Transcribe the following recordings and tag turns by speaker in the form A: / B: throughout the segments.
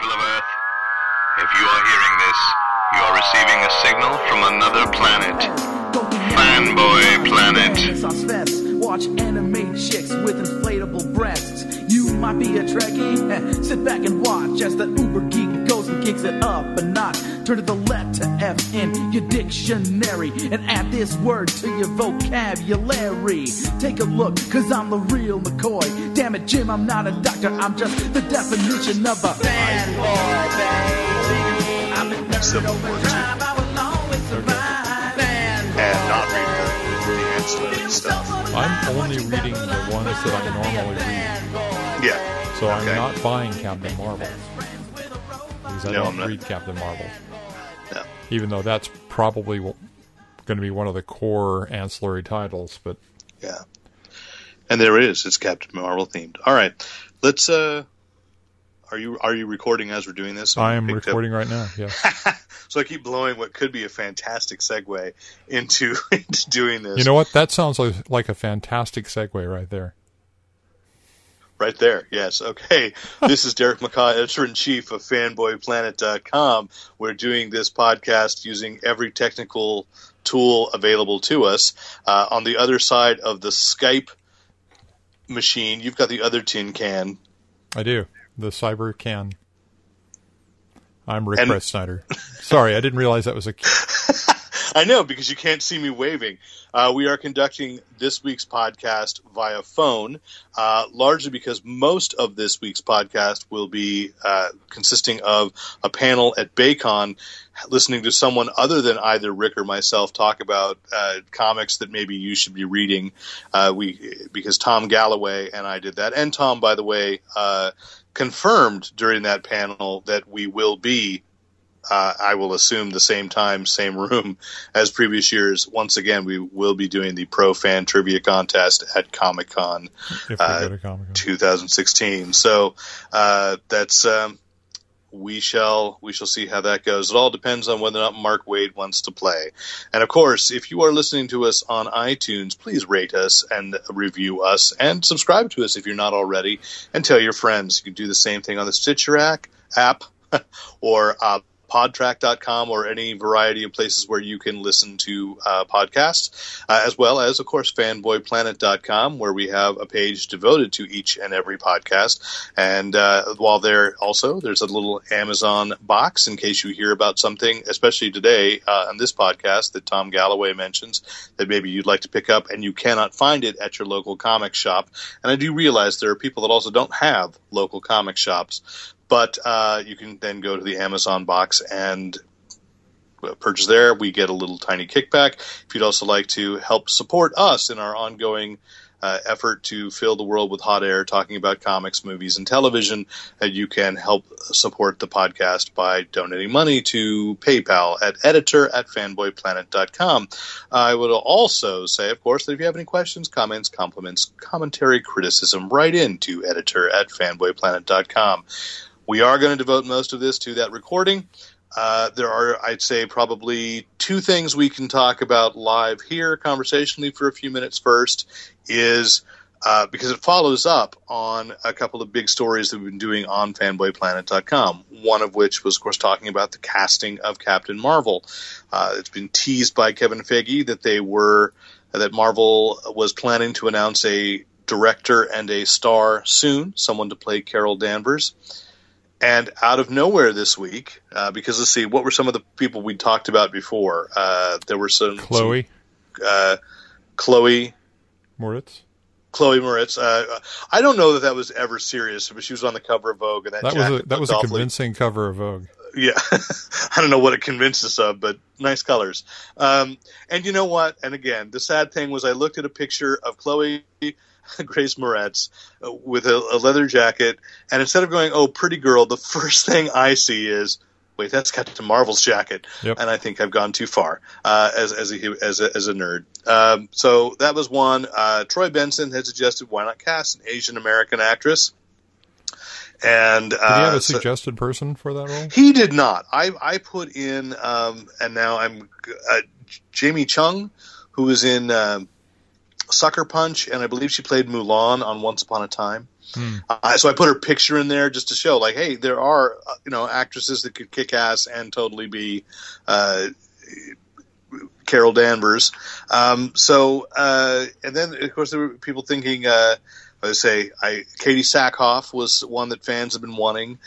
A: people of Earth. If you are hearing this, you are receiving a signal from another planet. Fanboy Planet.
B: Watch anime chicks with inflatable breasts. You might be a Trekkie. Eh, Sit back and watch as the uber geek goes and kicks it up a notch. Turn to the letter F in your dictionary and add this word to your vocabulary. Take a look, cause I'm the real McCoy. Damn it, Jim, I'm not a doctor. I'm just the definition of a fanboy, baby. I'm a nerd
C: Civil
B: over
C: War II.
B: time. I will always survive.
C: and not read the, the ancillary stuff.
D: I'm only reading the ones that I normally read.
C: Yeah.
D: So I'm not buying Captain Marvel. Because I
C: No,
D: don't read Captain Marvel.
C: No.
D: Even though that's probably going to be one of the core ancillary titles. But
C: Yeah. And there it is. It's Captain Marvel themed. All right. Let's uh are you are you recording as we're doing this?
D: I am
C: Picked up-
D: recording right now. Yeah.
C: so I keep blowing what could be a fantastic segue into into doing this.
D: You know what? That sounds like, like a fantastic segue right there.
C: Right there, yes. Okay. this is Derek McCaw, editor in chief of fanboyplanet.com. We're doing this podcast using every technical tool available to us. Uh, on the other side of the Skype machine, you've got the other tin can.
D: I do. The Cyber Can. I'm Rick
C: And-
D: Snyder. Sorry, I didn't realize that was a.
C: I know because you can't see me waving. Uh, we are conducting this week's podcast via phone, uh, largely because most of this week's podcast will be uh, consisting of a panel at Baycon, listening to someone other than either Rick or myself talk about uh, comics that maybe you should be reading. Uh, we because Tom Galloway and I did that, and Tom, by the way, uh, confirmed during that panel that we will be uh, I will assume the same time, same room as previous years. Once again, we will be doing the Pro Fan Trivia Contest at Comic Con Uh,
D: go to Comic-Con.
C: 2016. So uh, that's um, we shall we shall see how that goes. It all depends on whether or not Mark Waid wants to play. And of course, if you are listening to us on iTunes, please rate us and review us and subscribe to us if you're not already, and tell your friends. You can do the same thing on the Stitcher app, app or uh, podtrack.com or any variety of places where you can listen to uh, podcasts, uh, as well as, of course, fanboyplanet.com, where we have a page devoted to each and every podcast. And uh, while there also, there's a little Amazon box in case you hear about something, especially today uh, on this podcast that Tom Galloway mentions, that maybe you'd like to pick up and you cannot find it at your local comic shop. And I do realize there are people that also don't have local comic shops but uh, you can then go to the Amazon box and uh, purchase there. We get a little tiny kickback. If you'd also like to help support us in our ongoing uh, effort to fill the world with hot air, talking about comics, movies, and television, uh, you can help support the podcast by donating money to PayPal at editor at fanboyplanet.com. I would also say, of course, that if you have any questions, comments, compliments, commentary, criticism, write in to editor at fanboyplanet.com. We are going to devote most of this to that recording. Uh, there are, I'd say, probably two things we can talk about live here, conversationally, for a few minutes. First is uh, because it follows up on a couple of big stories that we've been doing on fanboyplanet.com. One of which was, of course, talking about the casting of Captain Marvel. Uh, it's been teased by Kevin Feige that they were that Marvel was planning to announce a director and a star soon, someone to play Carol Danvers. And out of nowhere this week, uh, because let's see, what were some of the people we talked about before? Uh, there were some
D: Chloe
C: some, uh, Chloe,
D: Moretz.
C: Chloe Moretz. Uh, I don't know that that was ever serious, but she was on the cover of Vogue, and that,
D: That was a that was a convincing cover of Vogue.
C: yeah, I don't know what it convinced us of, but nice colors. Um, and you know what? And again, the sad thing was I looked at a picture of Chloe Grace Moretz uh, with a, a leather jacket, and instead of going, "Oh, pretty girl," the first thing I see is. Wait, that's Captain Marvel's jacket,
D: Yep.
C: and I think I've gone too far uh, as as a as a, as a nerd. Um, so that was one. Uh, Troy Benson had suggested why not cast an Asian American actress, and
D: Did he have
C: uh,
D: a
C: so-
D: suggested person for that role?
C: he did not. I I put in, um, and now I'm uh, Jamie Chung, who was in um Sucker Punch, and I believe she played Mulan on Once Upon a Time. Uh, so I put her picture in there just to show, like, hey, there are uh, you know actresses that could kick ass and totally be uh, Carol Danvers. Um, so uh, and then of course there were people thinking. Uh, I would say I Katee Sackhoff was one that fans have been wanting,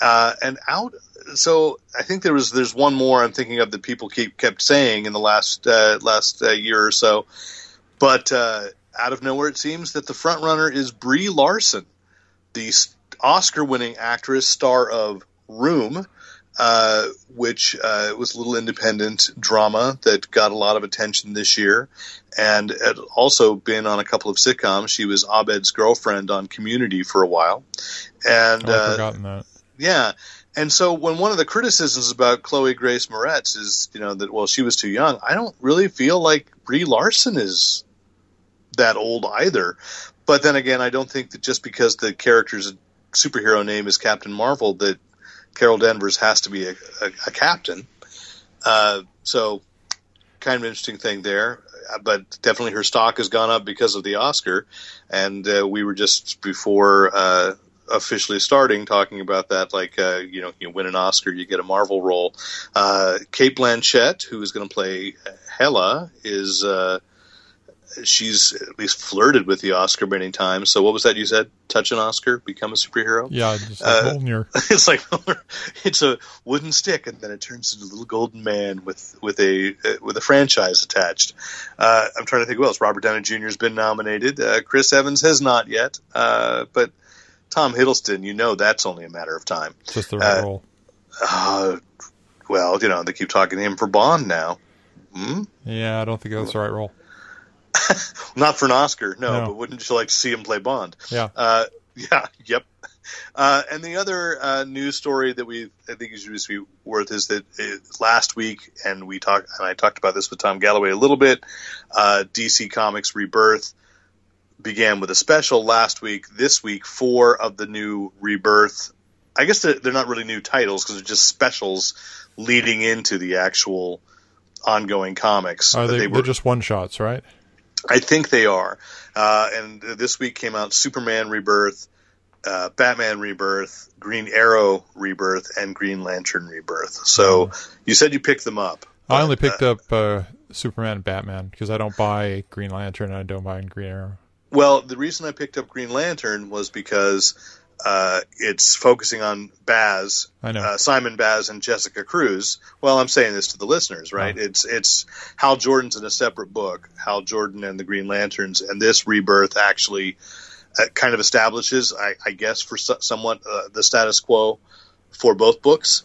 C: uh, and out. So I think there was there's one more I'm thinking of that people keep kept saying in the last uh, last uh, year or so, but uh, out of nowhere it seems that the front runner is Brie Larson, the Oscar-winning actress, star of Room, uh, which uh, was a little independent drama that got a lot of attention this year, and had also been on a couple of sitcoms. She was Abed's girlfriend on Community for a while, and
D: Oh, I've
C: uh,
D: forgotten that.
C: yeah. And so when one of the criticisms about Chloe Grace Moretz is, you know, that well she was too young, I don't really feel like Brie Larson is that old either. But then again, I don't think that just because the character's superhero name is Captain Marvel that Carol Danvers has to be a, a, a captain. Uh, so kind of interesting thing there. Uh, But definitely her stock has gone up because of the Oscar. And uh, we were just before uh, officially starting talking about that like uh, you know you win an oscar you get a marvel role uh, cate blanchett who is going to play hela is she's at least flirted with the oscar many times so what was that you said touch an oscar become a superhero
D: Yeah, just
C: uh,
D: like Mjolnir.
C: it's like it's a wooden stick, and then it turns into a little golden man with with a uh, with a franchise attached. Uh, I'm trying to think who else. Robert Downey Jr. has been nominated. Uh, Chris Evans has not yet, uh, but Tom Hiddleston, you know, that's only a matter of time.
D: It's just the right
C: uh,
D: role.
C: Uh, well, you know, they keep talking to him for Bond now. Hmm?
D: Yeah, I don't think that's the right role.
C: Not for an Oscar, no,
D: No.
C: But wouldn't you like to see him play Bond?
D: Yeah.
C: Uh, yeah. Yep. Uh, and the other uh, news story that we I think is just be worth is that uh, last week, and we talked, and I talked about this with Tom Galloway a little bit. Uh, DC Comics Rebirth began with a special last week. This week, four of the new Rebirth. I guess they're, they're not really new titles because they're just specials leading into the actual ongoing comics.
D: Are
C: But
D: they,
C: were-
D: they're just one shots, right?
C: I think they are. Uh, and this week came out Superman Rebirth, uh, Batman Rebirth, Green Arrow Rebirth, and Green Lantern Rebirth. So you said you picked them up.
D: I only picked up uh, Superman and Batman because I don't buy Green Lantern and I don't buy Green Arrow.
C: Well, the reason I picked up Green Lantern was because uh, it's focusing on Baz,
D: I know.
C: uh, Simon Baz, and Jessica Cruz. Well, I'm saying this to the listeners, right?
D: Oh.
C: It's it's Hal Jordan's in a separate book, Hal Jordan and the Green Lanterns, and this rebirth actually uh, kind of establishes, I, I guess, for so, somewhat uh, the status quo for both books.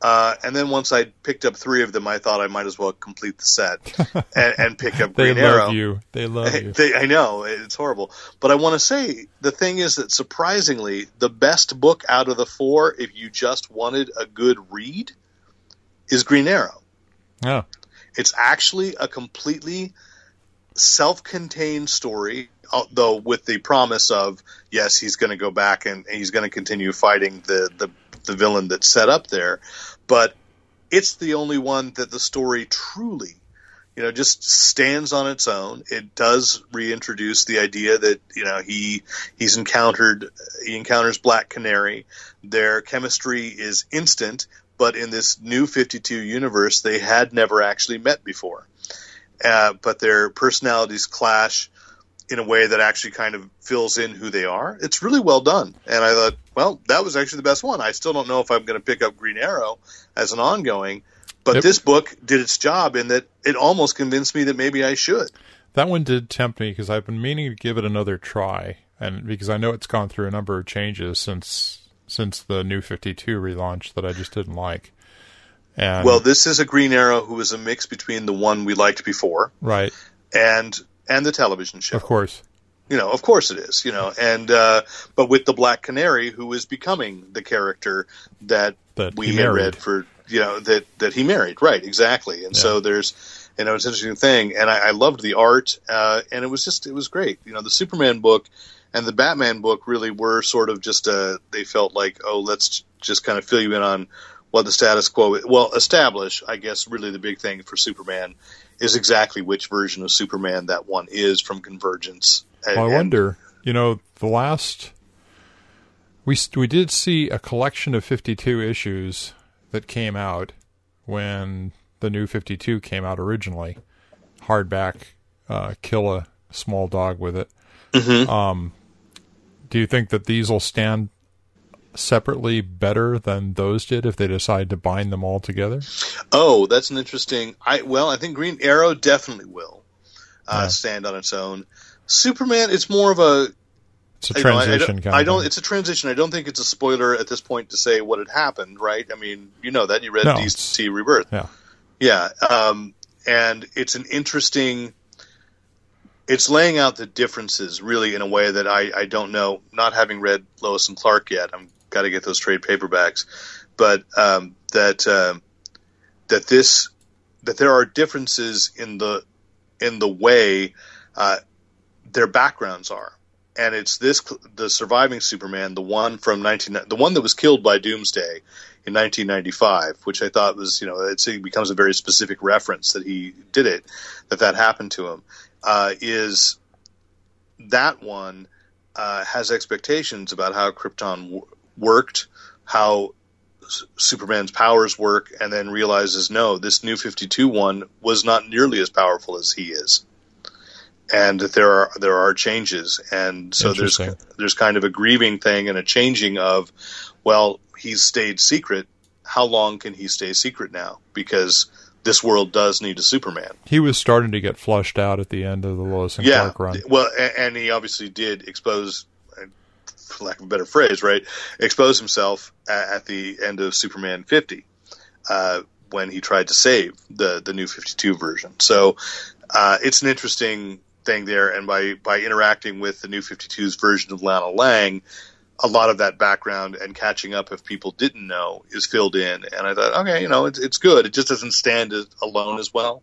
C: Uh, and then once I picked up three of them, I thought I might as well complete the set and, and pick up
D: They
C: Green
D: love
C: Arrow.
D: you. They love you.
C: They, I know it's horrible, but I want to say the thing is that surprisingly, the best book out of the four, if you just wanted a good read, is Green Arrow.
D: Oh,
C: It's actually a completely self-contained story, though with the promise of yes, he's going to go back and he's going to continue fighting the, the the villain that's set up there, but it's the only one that the story truly you know just stands on its own it does reintroduce the idea that you know he he's encountered he encounters black canary their chemistry is instant but in this new 52 universe they had never actually met before uh, but their personalities clash in a way that actually kind of fills in who they are. It's really well done. And I thought, well, that was actually the best one. I still don't know if I'm going to pick up Green Arrow as an ongoing, but
D: Yep.
C: this book did its job in that it almost convinced me that maybe I should.
D: that one did tempt me because I've been meaning to give it another try, and because I know it's gone through a number of changes since since the new Fifty Two relaunch that I just didn't like. And
C: Well, this is a Green Arrow who is a mix between the one we liked before
D: right,
C: and and the television show.
D: of course,
C: You know, of course it is. You know, and uh, but with the Black Canary, who is becoming the character that,
D: That
C: we had
D: married.
C: read for, you know, that that he married, right? Exactly. And so there's, you know, it's an interesting thing, and I, I loved the art, uh, and it was just it was great. You know, the Superman book and the Batman book really were sort of just uh they felt like oh let's just kind of fill you in on what the status quo is. well establish I guess really the big thing for Superman is exactly which version of Superman that one is from Convergence.
D: Well, I wonder. You know, the last We we did see a collection of 52 issues that came out when the new 52 came out originally. Hardback, uh, kill a small dog with it. Um, do you think that these will stand separately better than those did if they decide to bind them all together?
C: Oh, that's an interesting. I well, I think Green Arrow definitely will uh,
D: Yeah.
C: stand on its own. Superman, it's more of a
D: It's a
C: you know, I-
D: transition
C: I, don't, I don't. It's a transition. I don't think it's a spoiler at this point to say what had happened, right? I mean, you know that you read
D: No,
C: DC Rebirth.
D: Yeah.
C: Yeah, um, and it's an interesting. It's laying out the differences really in a way that I, I don't know. Not having read Lois and Clark yet, I'm got to get those trade paperbacks, but um, that um, that this that there are differences in the in the way uh, their backgrounds are, and it's this the surviving Superman, the one from nineteen, the one that was killed by Doomsday in 1995, which I thought was, you know, it becomes a very specific reference that he did it, that that happened to him, uh, is that one uh, has expectations about how Krypton w- worked, how Superman's powers work, and then realizes, no, this new 52 one was not nearly as powerful as he is. And that there are there are changes, and so there's there's kind of a grieving thing and a changing of, well, he's stayed secret. How long can he stay secret now? Because this world does need a Superman.
D: He was starting to get flushed out at the end of the Lois and
C: Yeah.
D: Clark run.
C: Well, and he obviously did expose, for lack of a better phrase, right? Expose himself at the end of Superman 50 uh, when he tried to save the the new 52 version. So uh, it's an interesting thing there, and by by interacting with the new 52's version of Lana Lang. A lot of that background and catching up if people didn't know is filled in, and I thought, okay, you know, it's it's good. It just doesn't stand alone as well,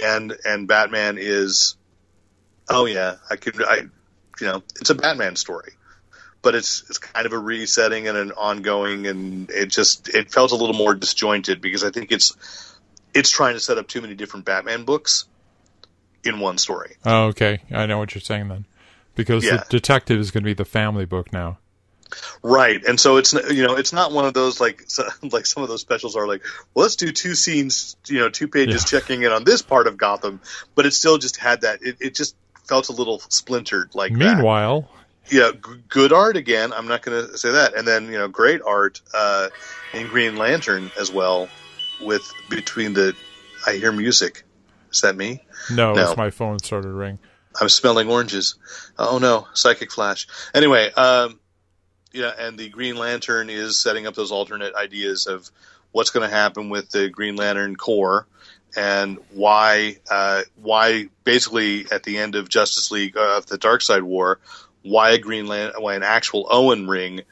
C: and and Batman is oh yeah, I could, I, you know, it's a Batman story, but it's it's kind of a resetting and an ongoing, and it just it felt a little more disjointed because I think it's it's trying to set up too many different Batman books in one story.
D: Oh, okay. I know what you're saying then. Because
C: Yeah.
D: the detective is going to be the family book now.
C: Right, and so it's you know it's not one of those like so, like some of those specials are like well let's do two scenes you know two pages
D: Yeah.
C: checking in on this part of Gotham, but it still just had that it, it just felt a little splintered like that.
D: Meanwhile,
C: yeah, g- good art again. I'm not going to say that. And then you know, great art uh, in Green Lantern as well. With between the, I hear music. Is that me?
D: no,
C: No.
D: it's my phone started to ring.
C: I'm smelling oranges. Oh no, psychic flash. Anyway, um, yeah, and the Green Lantern is setting up those alternate ideas of what's going to happen with the Green Lantern Corps and why uh, why basically at the end of Justice League uh, of the Darkseid War, why a Green Lan- why an actual Oan Ring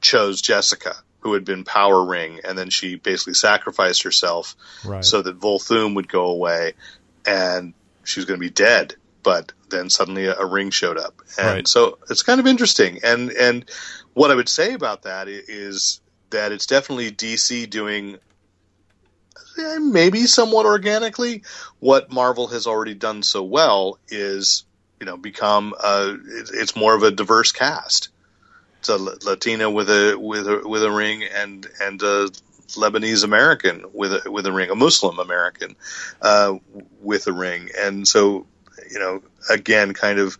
C: chose Jessica, who had been Power Ring, and then she basically sacrificed herself
D: Right.
C: so that Volthoom would go away, and she was going to be dead. But then suddenly a, a ring showed up, and
D: Right.
C: so it's kind of interesting. And and what I would say about that is that it's definitely DC doing eh, maybe somewhat organically what Marvel has already done so well is you know become a, it's more of a diverse cast. It's a Latina with a with a with a ring and and a Lebanese American with a with a ring, a Muslim American uh, with a ring, and so you know again, kind of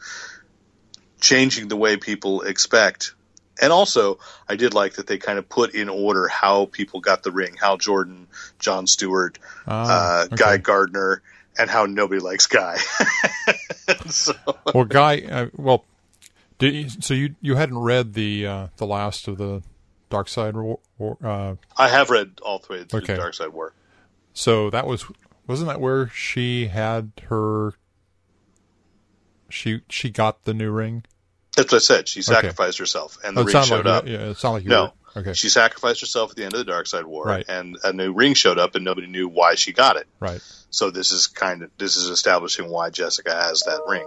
C: changing the way people expect. And also, I did like that they kind of put in order how people got the ring. Hal Jordan, John Stewart,
D: Ah,
C: uh,
D: okay.
C: Guy Gardner, and how nobody likes Guy. so,
D: Well, Guy, uh, well, you, so you you hadn't read the uh, the last of the Darkseid War, uh,
C: I have read all the way through
D: Okay.
C: Darkseid War.
D: so that was wasn't that where she had her she she got the new ring?
C: That's what I said. She sacrificed herself, and the
D: Oh,
C: ring showed
D: like
C: up.
D: yeah, it sounded like you
C: No.
D: were, okay,
C: She sacrificed herself at the end of the Darkseid War,
D: Right.
C: and a new ring showed up, and nobody knew why she got it.
D: right.
C: So this is kind of this is establishing why Jessica has that ring.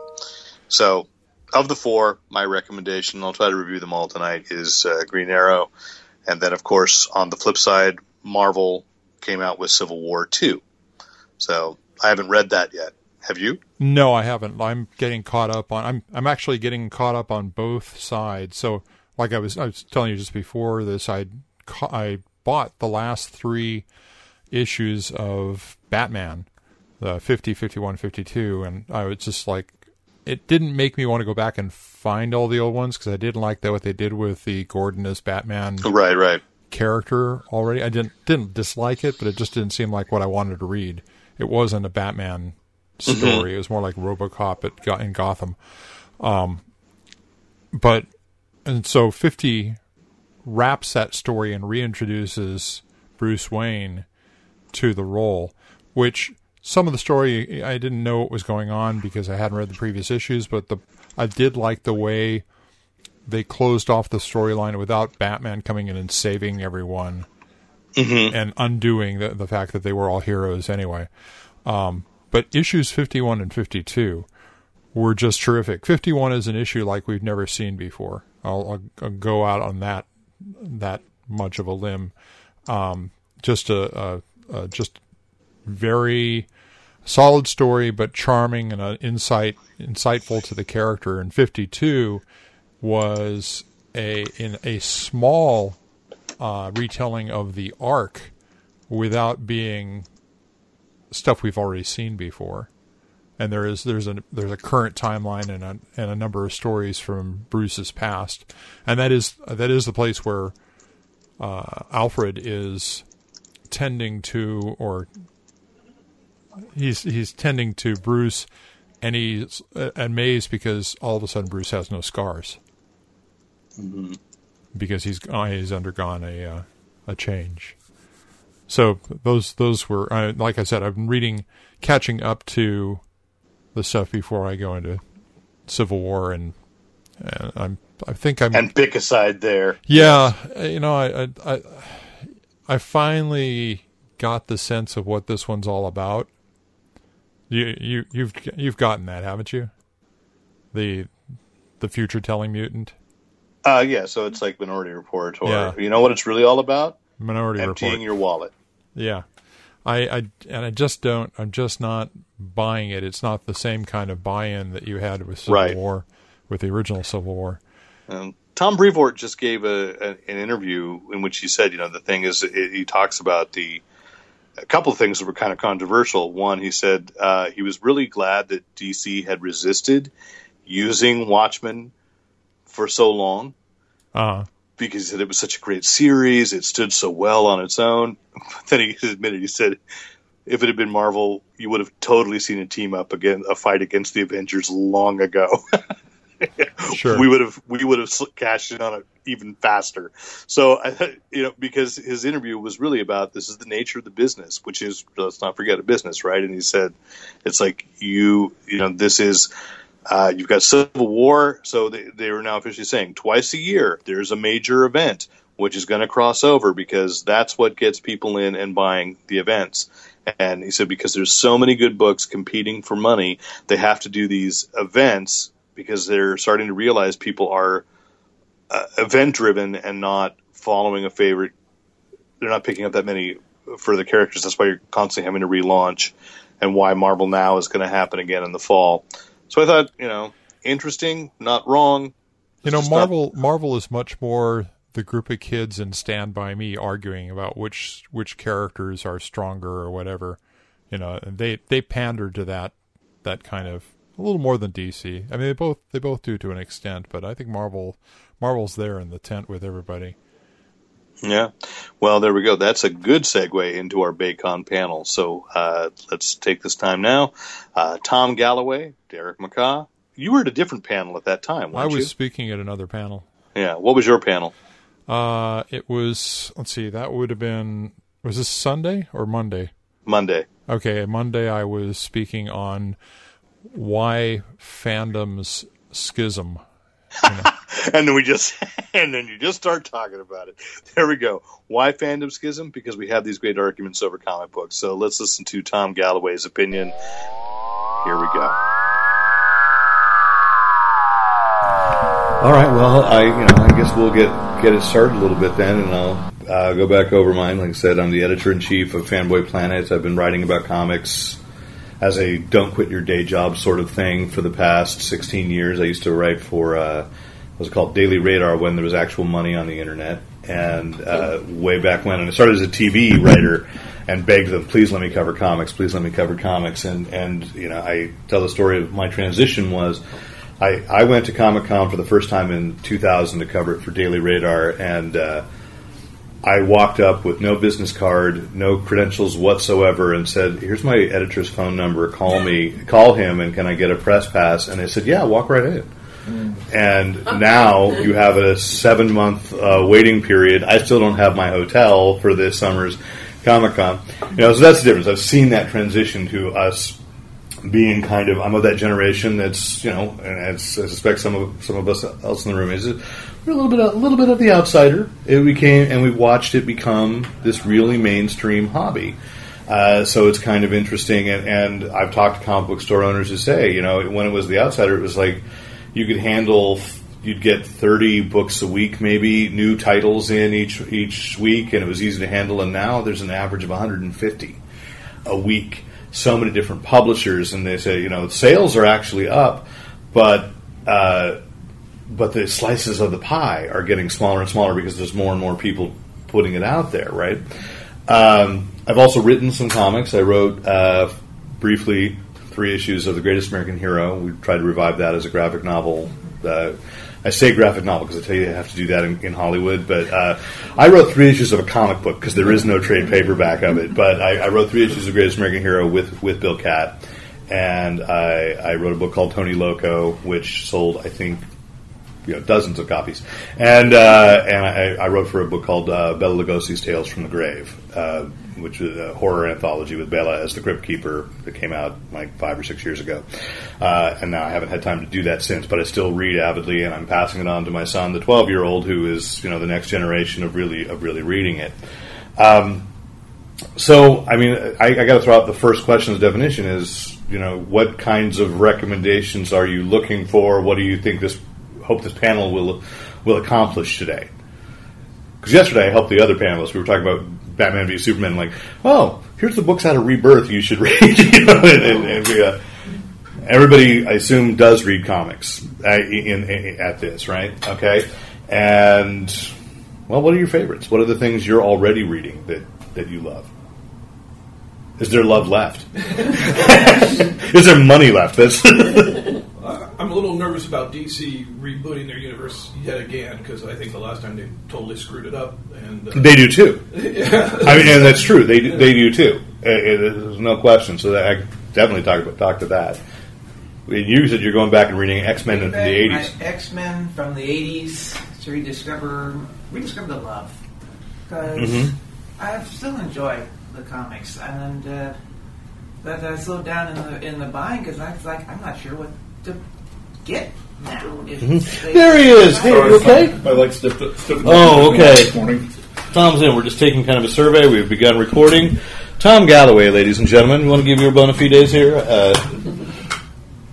C: So of the four, my recommendation, I'll try to review them all tonight, is uh, Green Arrow, and then of course on the flip side, Marvel came out with Civil War two. So I haven't read that yet. Have you?
D: No, I haven't. I'm getting caught up on. I'm I'm actually getting caught up on both sides. So like I was I was telling you just before this, I I bought the last three issues of Batman, the 50, 51, 52, and I was just like, it didn't make me want to go back and find all the old ones because I didn't like that what they did with the Gordon as Batman
C: Right, right.
D: character already. I didn't didn't dislike it, but it just didn't seem like what I wanted to read. It wasn't a Batman story. It was more like RoboCop at, Go- in Gotham. Um, but and so fifty wraps that story and reintroduces Bruce Wayne to the role, which some of the story I didn't know what was going on because I hadn't read the previous issues, but the I did like the way they closed off the storyline without Batman coming in and saving everyone and undoing the, the fact that they were all heroes anyway. Um, but issues 51 and 52 were just terrific. 51 is an issue like we've never seen before. I'll, I'll, I'll go out on that that much of a limb. Um, just a, a, a just very solid story, but charming and uh, insight insightful to the character. And 52 was a in a small uh, retelling of the arc without being stuff we've already seen before. And there is there's a there's a current timeline and a and a number of stories from Bruce's past, and that is that is the place where uh, Alfred is tending to or he's he's tending to Bruce, and he's uh, amazed because all of a sudden Bruce has no scars because he's uh, he's undergone a uh, a change. So those those were uh, like I said, I've been reading, catching up to the stuff before I go into Civil War, and, and I'm I think I'm
C: And pick a side there.
D: yeah, you know, I, I, I, I finally got the sense of what this one's all about. You, you, you've, you've gotten that, haven't you? The, the future telling mutant,
C: Uh, yeah, so it's like Minority Report, or
D: Yeah.
C: you know what it's really all about?
D: Minority
C: Emptying
D: Report.
C: your wallet.
D: Yeah, I, I, and I just don't. I'm just not buying it. It's not the same kind of buy-in that you had with Civil
C: Right.
D: War, with the original Civil War.
C: Um, Tom Brevoort just gave a, a, an interview in which he said, you know, the thing is, it, he talks about the a couple of things that were kind of controversial. One, he said uh, he was really glad that DC had resisted using Watchmen for so long
D: Uh,
C: because he said it was such a great series. It stood so well on its own. But then he admitted, he said, if it had been Marvel, you would have totally seen a team up again, a fight against the Avengers long ago.
D: Sure.
C: we would have we would have cashed in on it even faster. So I, you know, because his interview was really about this is the nature of the business, which is let's not forget a business, right? And he said, it's like you, you know, this is. Uh, you've got Civil War, so they, they are now officially saying twice a year there's a major event which is going to cross over because that's what gets people in and buying the events. And he said because there's so many good books competing for money, they have to do these events because they're starting to realize people are uh, event driven and not following a favorite. They're not picking up that many for the characters. That's why you're constantly having to relaunch, and why Marvel Now is going to happen again in the fall. So I thought, you know, interesting, not wrong.
D: You know,
C: just not-
D: Marvel Marvel is much more the group of kids in Stand by Me arguing about which which characters are stronger or whatever. You know, and they they pander to that that kind of a little more than DC. I mean, they both they both do to an extent, but I think Marvel Marvel's there in the tent with everybody.
C: Yeah. Well, there we go. That's a good segue into our Baycon panel. So uh, let's take this time now. Uh, Tom Galloway, Derek McCaw. You were at a different panel at that time,
D: I was
C: you?
D: speaking at another panel.
C: Yeah. What was your panel?
D: Uh, it was let's see, that would have been was this Sunday or Monday?
C: Monday.
D: Okay, Monday I was speaking on why fandom's schism.
C: And then we just, and then you just start talking about it. There we go. Why fandom schism? Because we have these great arguments over comic books. So let's listen to Tom Galloway's opinion. Here we go.
E: All right. Well, I you know I guess we'll get get it started a little bit then, and I'll uh, go back over mine. Like I said, I'm the editor in chief of Fanboy Planet. I've been writing about comics as a don't quit your day job sort of thing for the past 16 years. I used to write for uh,
C: was called Daily Radar when there was actual money on the internet, and uh, way back when. And I started as a TV writer and begged them, please let me cover comics, please let me cover comics. And and you know, I tell the story of my transition was. I, I went to Comic Con for the first time in 2000 to cover it for Daily Radar, and uh, I walked up with no business card, no credentials whatsoever, and said, "Here's my editor's phone number. Call me, call him, and can I get a press pass?" And they said, "Yeah, walk right in." And now you have a seven month uh, waiting period. I still don't have my hotel for this summer's Comic Con. You know, so that's the difference. I've seen that transition to us being kind of I'm of that generation that's you know, and as I suspect some of some of us else in the room is we're a little bit a little bit of the outsider. It became and we watched it become this really mainstream hobby. Uh, so it's kind of interesting, and, and I've talked to comic book store owners who say, you know, when it was the outsider, it was like you could handle you'd get 30 books a week maybe new titles in each each week and it was easy to handle and now there's an average of 150 a week so many different publishers and they say you know sales are actually up but uh, but the slices of the pie are getting smaller and smaller because there's more and more people putting it out there right um, I've also written some comics I wrote uh, briefly three issues of The Greatest American Hero. We tried to revive that as a graphic novel. Uh, I say graphic novel because I tell you I have to do that in, in Hollywood. But uh, I wrote three issues of a comic book because there is no trade paperback of it. But I, I, wrote three issues of Greatest American Hero with with Bill Catt, and I, I wrote a book called Tony Loco, which sold I think you know dozens of copies, and uh, and I, I, wrote for a book called uh, Bela Lugosi's Tales from the Grave, uh, which is a horror anthology with Bela as the Crypt Keeper that came out like five or six years ago, uh, and now I haven't had time to do that since, but I still read avidly, and I'm passing it on to my son, the 12 year old, who is you know the next generation of really of really reading it. Um, so, I mean, I, I got to throw out the first question of definition is, you know, what kinds of recommendations are you looking for? What do you think this hope this panel will will accomplish today. Because yesterday I helped the other panelists. We were talking about Batman v Superman. Like, oh, here's the books out of Rebirth you should read. you know, and, and, and uh, everybody, I assume, does read comics uh, in, in, at this, right? Okay, and well, what are your favorites? What are the things you're already reading that that you love? Is there love left? Is there money left? That's
F: I'm a little nervous about DC rebooting their universe yet again because I think the last time they totally screwed it up. And uh,
C: they do too. yeah. I mean, and that's true. They do, they do too. It, it, there's no question. So I definitely talk about talk to that. You said you're going back and reading X Men from the '80s.
G: X Men from the '80s to rediscover rediscover the love because mm-hmm. I still enjoy the comics and. Uh, but I slowed down in the in the buying because I was like, I'm not sure what to get now. Mm-hmm.
C: There he is. Hey, you okay?
H: I like stiff.
C: Oh, okay. Morning. Tom's in. We're just taking kind of a survey. We've begun recording. Tom Galloway, ladies and gentlemen, you want to give your bona fides here? Uh,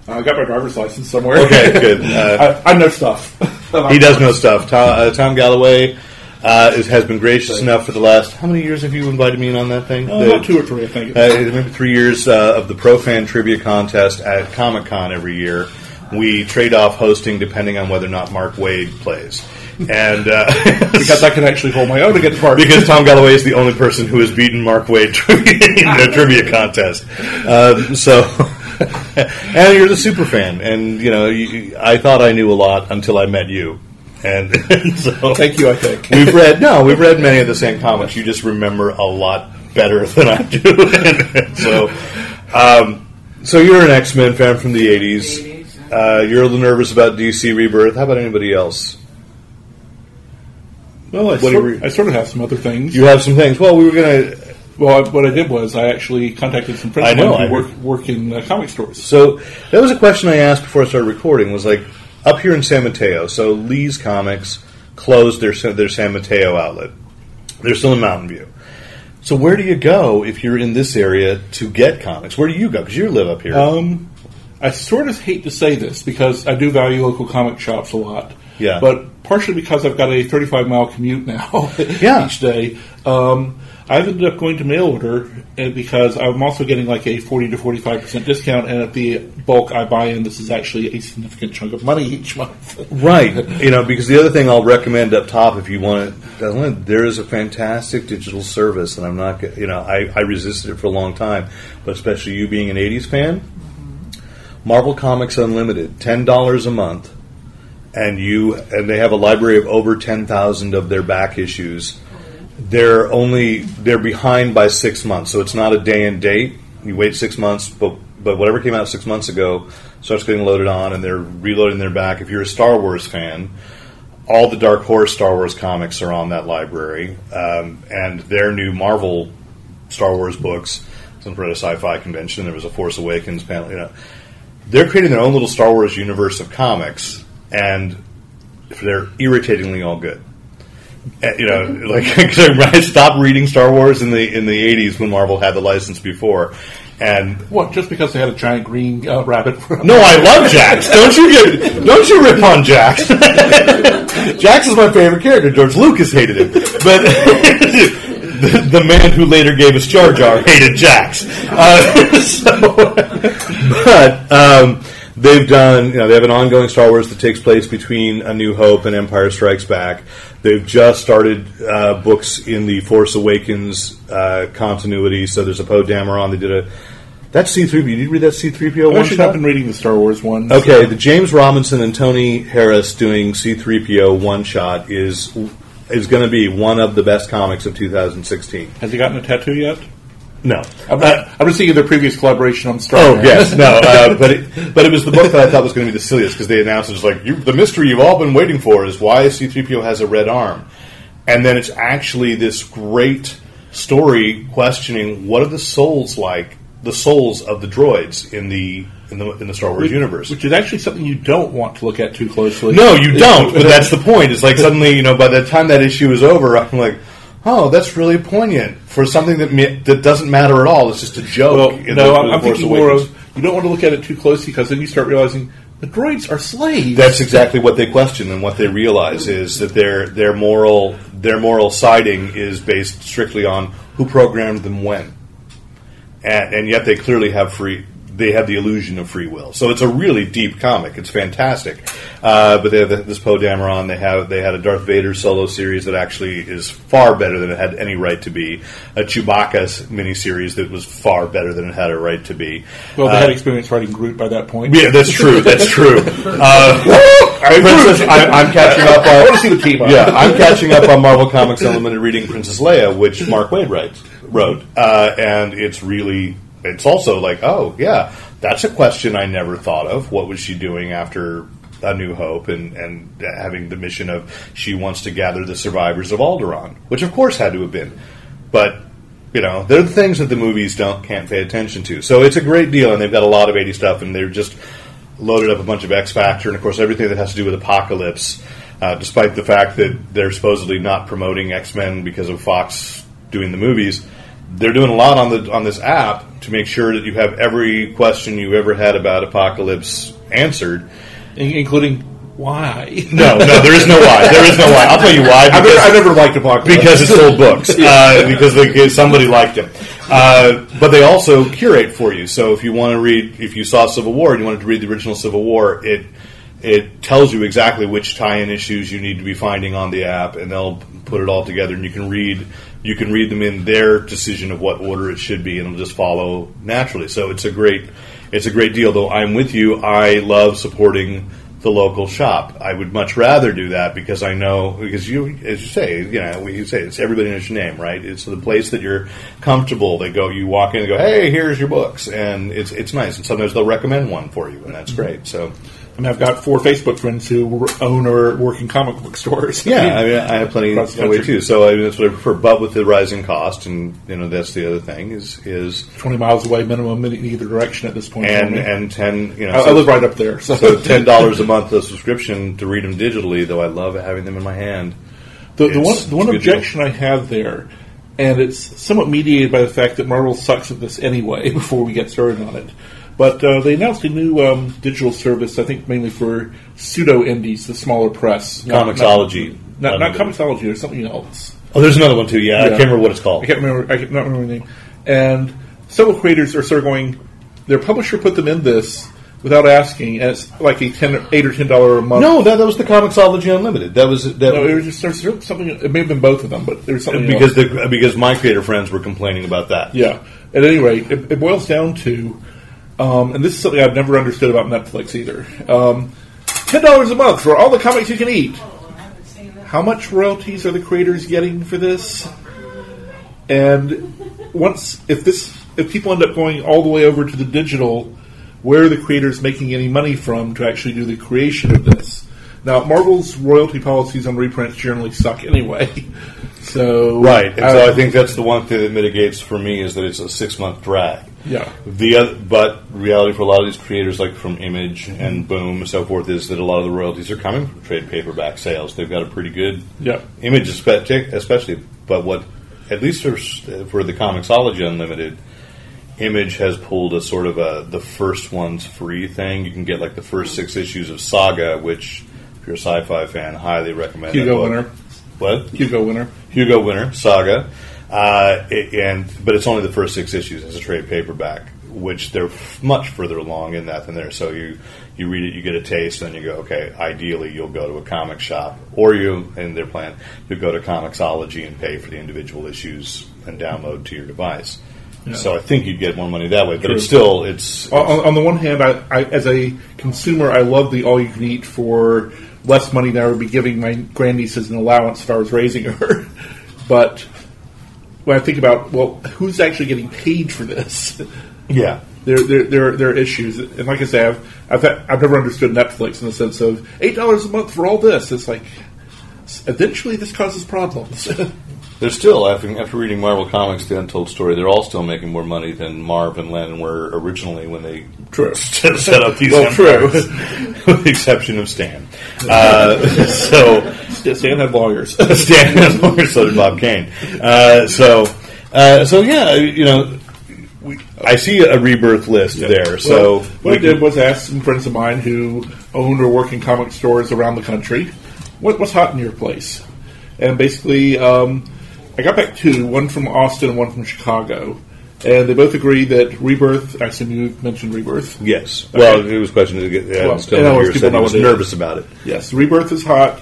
H: I got my driver's license somewhere.
C: Okay, good. Uh,
H: I, I, know stuff.
C: he does know stuff. Tom, uh, Tom Galloway uh, is, has been gracious enough for the last how many years have you invited me in on that thing?
H: Uh, the, two or three, I think.
C: Uh, maybe three years uh, of the Profan Trivia Contest at Comic Con every year we trade off hosting depending on whether or not Mark Waid plays. And uh,
H: because I can actually hold my own against Mark.
C: Because Tom Galloway is the only person who has beaten Mark Waid in a trivia contest. Um, so, and you're the super fan, and you know, you, I thought I knew a lot until I met you. And, and so,
H: thank you. I think
C: we've read no, we've read many of the same comics. You just remember a lot better than I do. and, and so, um, so you're an X Men fan from the '80s. Uh, you're a little nervous about DC Rebirth. How about anybody else?
H: Well, I, sort, re- I sort of have some other things.
C: You have some things. Well, we were going to.
H: Well, I, what I did was I actually contacted some friends I know, who work, work in uh, comic stores.
C: So that was a question I asked before I started recording. Was like up here in San Mateo. So Lee's Comics closed their their San Mateo outlet. They're still in Mountain View. So where do you go if you're in this area to get comics? Where do you go? Because you live up here.
H: Um, I sort of hate to say this because I do value local comic shops a lot.
C: Yeah.
H: But partially because I've got a 35 mile commute now
C: Yeah.
H: each day, um, I've ended up going to mail order because I'm also getting like a 40 to 45% discount, and at the bulk I buy in, this is actually a significant chunk of money each month.
C: Right. You know, because the other thing I'll recommend up top, if you want to, there is a fantastic digital service, and I'm not, you know, I, I resisted it for a long time, but especially you being an 80s fan, Marvel Comics Unlimited, $10 a month, and you, and they have a library of over 10,000 of their back issues. They're only, they're behind by six months, so it's not a day and date. You wait six months, but, but whatever came out six months ago starts getting loaded on, and they're reloading their back. If you're a Star Wars fan, all the Dark Horse Star Wars comics are on that library, um, and their new Marvel Star Wars books. Since we're at a sci-fi convention, there was a Force Awakens panel. You know, they're creating their own little Star Wars universe of comics, and they're irritatingly all good. Uh, You know, like I stopped reading Star Wars in the in the '80s when Marvel had the license before, and
H: What? Just because they had a giant green uh, rabbit?
C: no, I love Jax. Don't you get, don't you rip on Jax? Jax is my favorite character. George Lucas hated him, but the, the man who later gave us Jar Jar hated Jax. Uh, so, but um, they've done, you know, they have an ongoing Star Wars that takes place between A New Hope and Empire Strikes Back. They've just started uh, books in the Force Awakens uh, continuity. So there's a Poe Dameron. They did a that C three. Did you read that C three PO
H: I've
C: one
H: not been reading the Star Wars one.
C: Okay, the James Robinson and Tony Harris doing C3PO one shot is is going to be one of the best comics of 2016.
H: Has he gotten a tattoo yet?
C: No.
H: I'm, not, I'm just thinking of their previous collaboration on Star
C: Oh yes, no, uh, but it, but it was the book that I thought was going to be the silliest because they announced it was like you, the mystery you've all been waiting for is why C3PO has a red arm, and then it's actually this great story questioning what are the souls like, the souls of the droids in the in the in the Star Wars universe.
H: Which is actually something you don't want to look at too closely.
C: No, you don't. But that's the point. It's like suddenly, you know, by the time that issue is over, I'm like, oh, that's really poignant for something that that doesn't matter at all. It's just a joke.
H: Well, no,
C: the-
H: I'm, I'm thinking more of you don't want to look at it too closely because then you start realizing the droids are slaves.
C: That's exactly what they question and what they realize is that their their moral their moral siding is based strictly on who programmed them when, and, and yet they clearly have free. They have the illusion of free will, so it's a really deep comic. It's fantastic, uh, but they have this Poe Dameron. They have they had a Darth Vader solo series that actually is far better than it had any right to be. A Chewbacca miniseries that was far better than it had a right to be.
H: well, they
C: Uh,
H: had experience writing Groot by that point.
C: yeah, that's true. That's true. Uh, Princess, I, I'm catching up.
H: I
C: On,
H: want to see the team.
C: yeah, I'm catching up on Marvel Comics Unlimited reading Princess Leia, which Mark Waid writes, wrote, uh, and it's really, it's also like, oh yeah, that's a question I never thought of. What was she doing after A New Hope, and and having the mission of she wants to gather the survivors of Alderaan, which of course had to have been, but. You know, they're the things that the movies don't can't pay attention to. So it's a great deal, and they've got a lot of 80 stuff, and they're just loaded up a bunch of X Factor, and of course everything that has to do with Apocalypse. Uh, despite the fact that they're supposedly not promoting X Men because of Fox doing the movies, they're doing a lot on the on this app to make sure that you have every question you ever had about Apocalypse answered.
H: In- including why.
C: No, no, there is no why. There is no why. I'll tell you why.
H: I've never, I've never liked Apocalypse
C: because it's sold books. Uh, because they, somebody liked him. Uh, but they also curate for you. So if you want to read, if you saw Civil War and you wanted to read the original Civil War, it it tells you exactly which tie-in issues you need to be finding on the app, and they'll put it all together, and you can read you can read them in their decision of what order it should be, and it'll just follow naturally. So it's a great it's a great deal. Though I'm with you, I love supporting the local shop. I would much rather do that because I know because you, as you say, you know, we say it's everybody knows your name, right? It's the place that you're comfortable. They go, you walk in and go, hey, here's your books, and it's it's nice. And sometimes they'll recommend one for you, and that's great. So
H: I mean, I've got four Facebook friends who own or work in comic book stores.
C: yeah, I mean, I have plenty that way too. So I mean, that's what I prefer. But with the rising cost, and you know, that's the other thing is is
H: 20 miles away minimum in either direction at this point.
C: and and ten you know.
H: I, I live right up there. So,
C: So ten dollars a month of subscription to read them digitally, though I love having them in my hand.
H: The, the one, the one
C: a good deal.
H: objection I have there, and it's somewhat mediated by the fact that Marvel sucks at this anyway. Before we get started on it, But uh, they announced a new um, digital service, I think mainly for pseudo indies, the smaller press. Not-
C: Comixology.
H: Not, not, not. Comixology, there's something else.
C: Oh, there's another one too. Yeah, I can't remember what it's called.
H: I can't remember. I can't remember the name. And several creators are sort of going. Their publisher put them in this without asking, and it's like a ten, eight or ten dollar a month.
C: No, that, that was the Comixology Unlimited. That was that
H: no, it was just there's something. It may have been both of them, but there's something
C: because
H: else.
C: the, because my creator friends were complaining about that.
H: Yeah. At any rate, it, it boils down to, um, and this is something I've never understood about Netflix either. Um, Ten dollars a month for all the comics you can eat. How much royalties are the creators getting for this? And once, if this, if people end up going all the way over to the digital, where are the creators making any money from to actually do the creation of this? Now, Marvel's royalty policies on reprints generally suck anyway. So
C: Right, and so
H: uh,
C: I think that's the one thing that mitigates for me is that it's a six month drag.
H: Yeah.
C: The other, but reality for a lot of these creators, like from Image and Boom and so forth, is that a lot of the royalties are coming from trade paperback sales. They've got a pretty good
H: Yeah.
C: Image, espe- especially. But what, at least for for the Comixology Unlimited, Image has pulled a sort of a the first one's free thing. You can get like the first six issues of Saga, which if you're a sci-fi fan, highly recommend.
H: Hugo winner.
C: What?
H: Hugo winner.
C: Hugo winner Saga, uh, it- and but it's only the first six issues as a trade paperback, which they're f- much further along in that than there. So you you read it, you get a taste, and you go, okay. Ideally, you'll go to a comic shop, or you in their plan, you go to Comixology and pay for the individual issues and download to your device. So I think you'd get more money that way, but
H: True.
C: it's still it's,
H: On, on- on the one hand, I, I, as a consumer, I love the all you can eat for less money than I would be giving my grandniece as an allowance if I was raising her. but when I think about, well, who's actually getting paid for this?
C: yeah.
H: There, there, there, are- there are issues, and like I say, I've, I've, I've never understood Netflix in the sense of eight dollars a month for all this. It's like eventually this causes problems.
C: They're still after, after reading Marvel Comics: The Untold Story. They're all still making more money than Marv and Len were originally when they
H: True.
C: set up these
H: Well, true.
C: with the exception of Stan. Uh, so
H: Stan had lawyers.
C: Stan has lawyers. so did Bob Kane. Uh, so uh, so yeah, you know, we, I see a rebirth list there. So
H: Well, what I did was ask some friends of mine who own or work in comic stores around the country, what, what's hot in your place? And basically, um, I got back two, one from Austin and one from Chicago. And they both agree that Rebirth, I assume you mentioned Rebirth.
C: yes, well, it was a question to get. Yeah,
H: Well,
C: still here said he was nervous
H: is.
C: about it.
H: Yes, Rebirth is hot.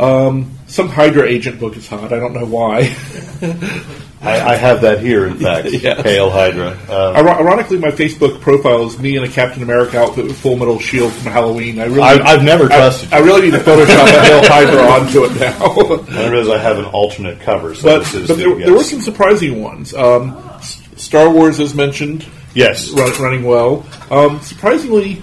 H: Um, some Hydra agent book is hot. I don't know why.
C: I, I have that here, in fact.
H: Yeah.
C: Pale Hydra.
H: Iro- Ironically, my Facebook profile is me in a Captain America outfit with Full Metal Shield from Halloween. I really,
C: I, I've never
H: I,
C: trusted.
H: I really need to Photoshop a Hail Hydra onto it now.
C: I realize I have an alternate cover. So
H: but
C: this is
H: but
C: the-
H: there,
C: yes.
H: there were some surprising ones. Um, Star Wars, as mentioned,
C: yes.
H: run, running well. Um, surprisingly,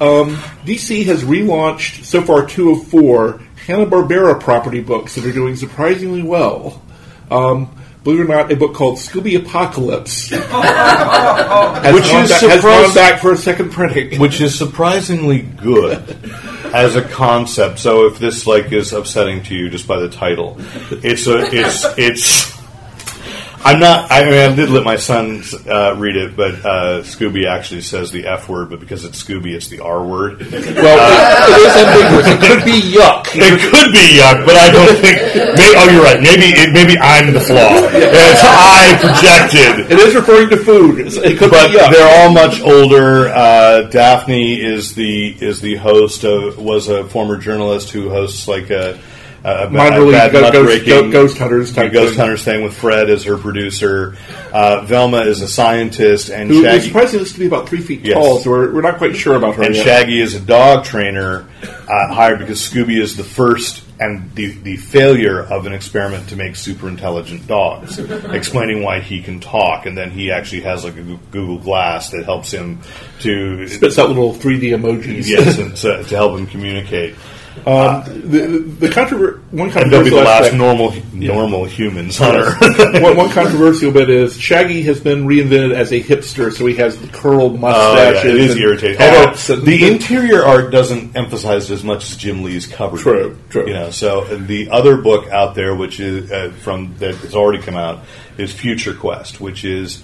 H: um, DC has relaunched so far two of four Hanna Barbera property books that are doing surprisingly well. Um, believe it or not, a book called Scooby Apocalypse, has,
C: Which
H: gone
C: is
H: back, has
C: surprise-
H: gone back for a second printing.
C: which is surprisingly good as a concept. So if this like is upsetting to you just by the title, it's a it's it's. I'm not. I mean, I did let my son uh, read it, but uh, Scooby actually says the F word, but because it's Scooby, it's the R word.
H: Well, it, it is ambiguous. It could be yuck.
C: It could be yuck, but I don't think. Maybe, oh, you're right. Maybe it, maybe I'm the flaw. It's I projected.
H: It is referring to food. It's- It could
C: but
H: be yuck.
C: they're all much older. Uh, Daphne is the is the host of was a former journalist who hosts like a,
H: Mind
C: a bad
H: ghost-
C: muckraking-
H: ghost- ghost hunters type
C: ghost
H: thing.
C: hunters thing with Fred as her producer. Uh, Velma is a scientist, and
H: Who
C: Shaggy
H: to be about three feet
C: Yes.
H: tall, so we're, we're not quite sure about her
C: and
H: yet.
C: Shaggy is a dog trainer uh, hired because Scooby is the first and the, the failure of an experiment to make super intelligent dogs, explaining why he can talk, and then he actually has like a Google Glass that helps him to
H: Spits out little 3D emojis.
C: yes and to, to help him communicate.
H: Um, the the controvert one
C: And they'll be
H: controversial
C: the last
H: aspect-
C: normal normal humans on Earth.
H: one, one controversial bit is Shaggy has been reinvented as a hipster, so he has the curled
C: Oh, yeah,
H: mustaches.
C: it is irritating. Although
H: and-
C: the interior art doesn't emphasize it as much as Jim Lee's cover.
H: True, true.
C: You know, so uh, the other book out there, which is uh, from that has already come out, is Future Quest, which is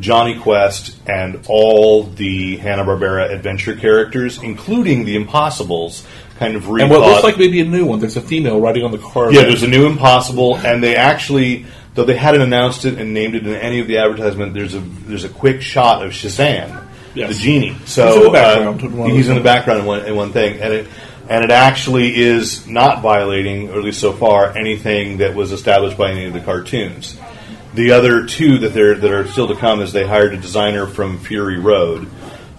C: Jonny Quest and all the Hanna Barbera adventure characters, including the Impossibles, kind of rethought.
H: And what looks like maybe a new one. There's a female riding on the car.
C: Yeah, there's a new Impossible, and they actually, though they hadn't announced it and named it in any of the advertisement, there's a there's a quick shot of Shazam,
H: Yes.
C: the genie. So
H: He's in the background
C: uh,
H: in one
C: he's in the background in one, in one thing, and it and it actually is not violating, or at least so far, anything that was established by any of the cartoons. The other two that they're that are still to come is they hired a designer from Fury Road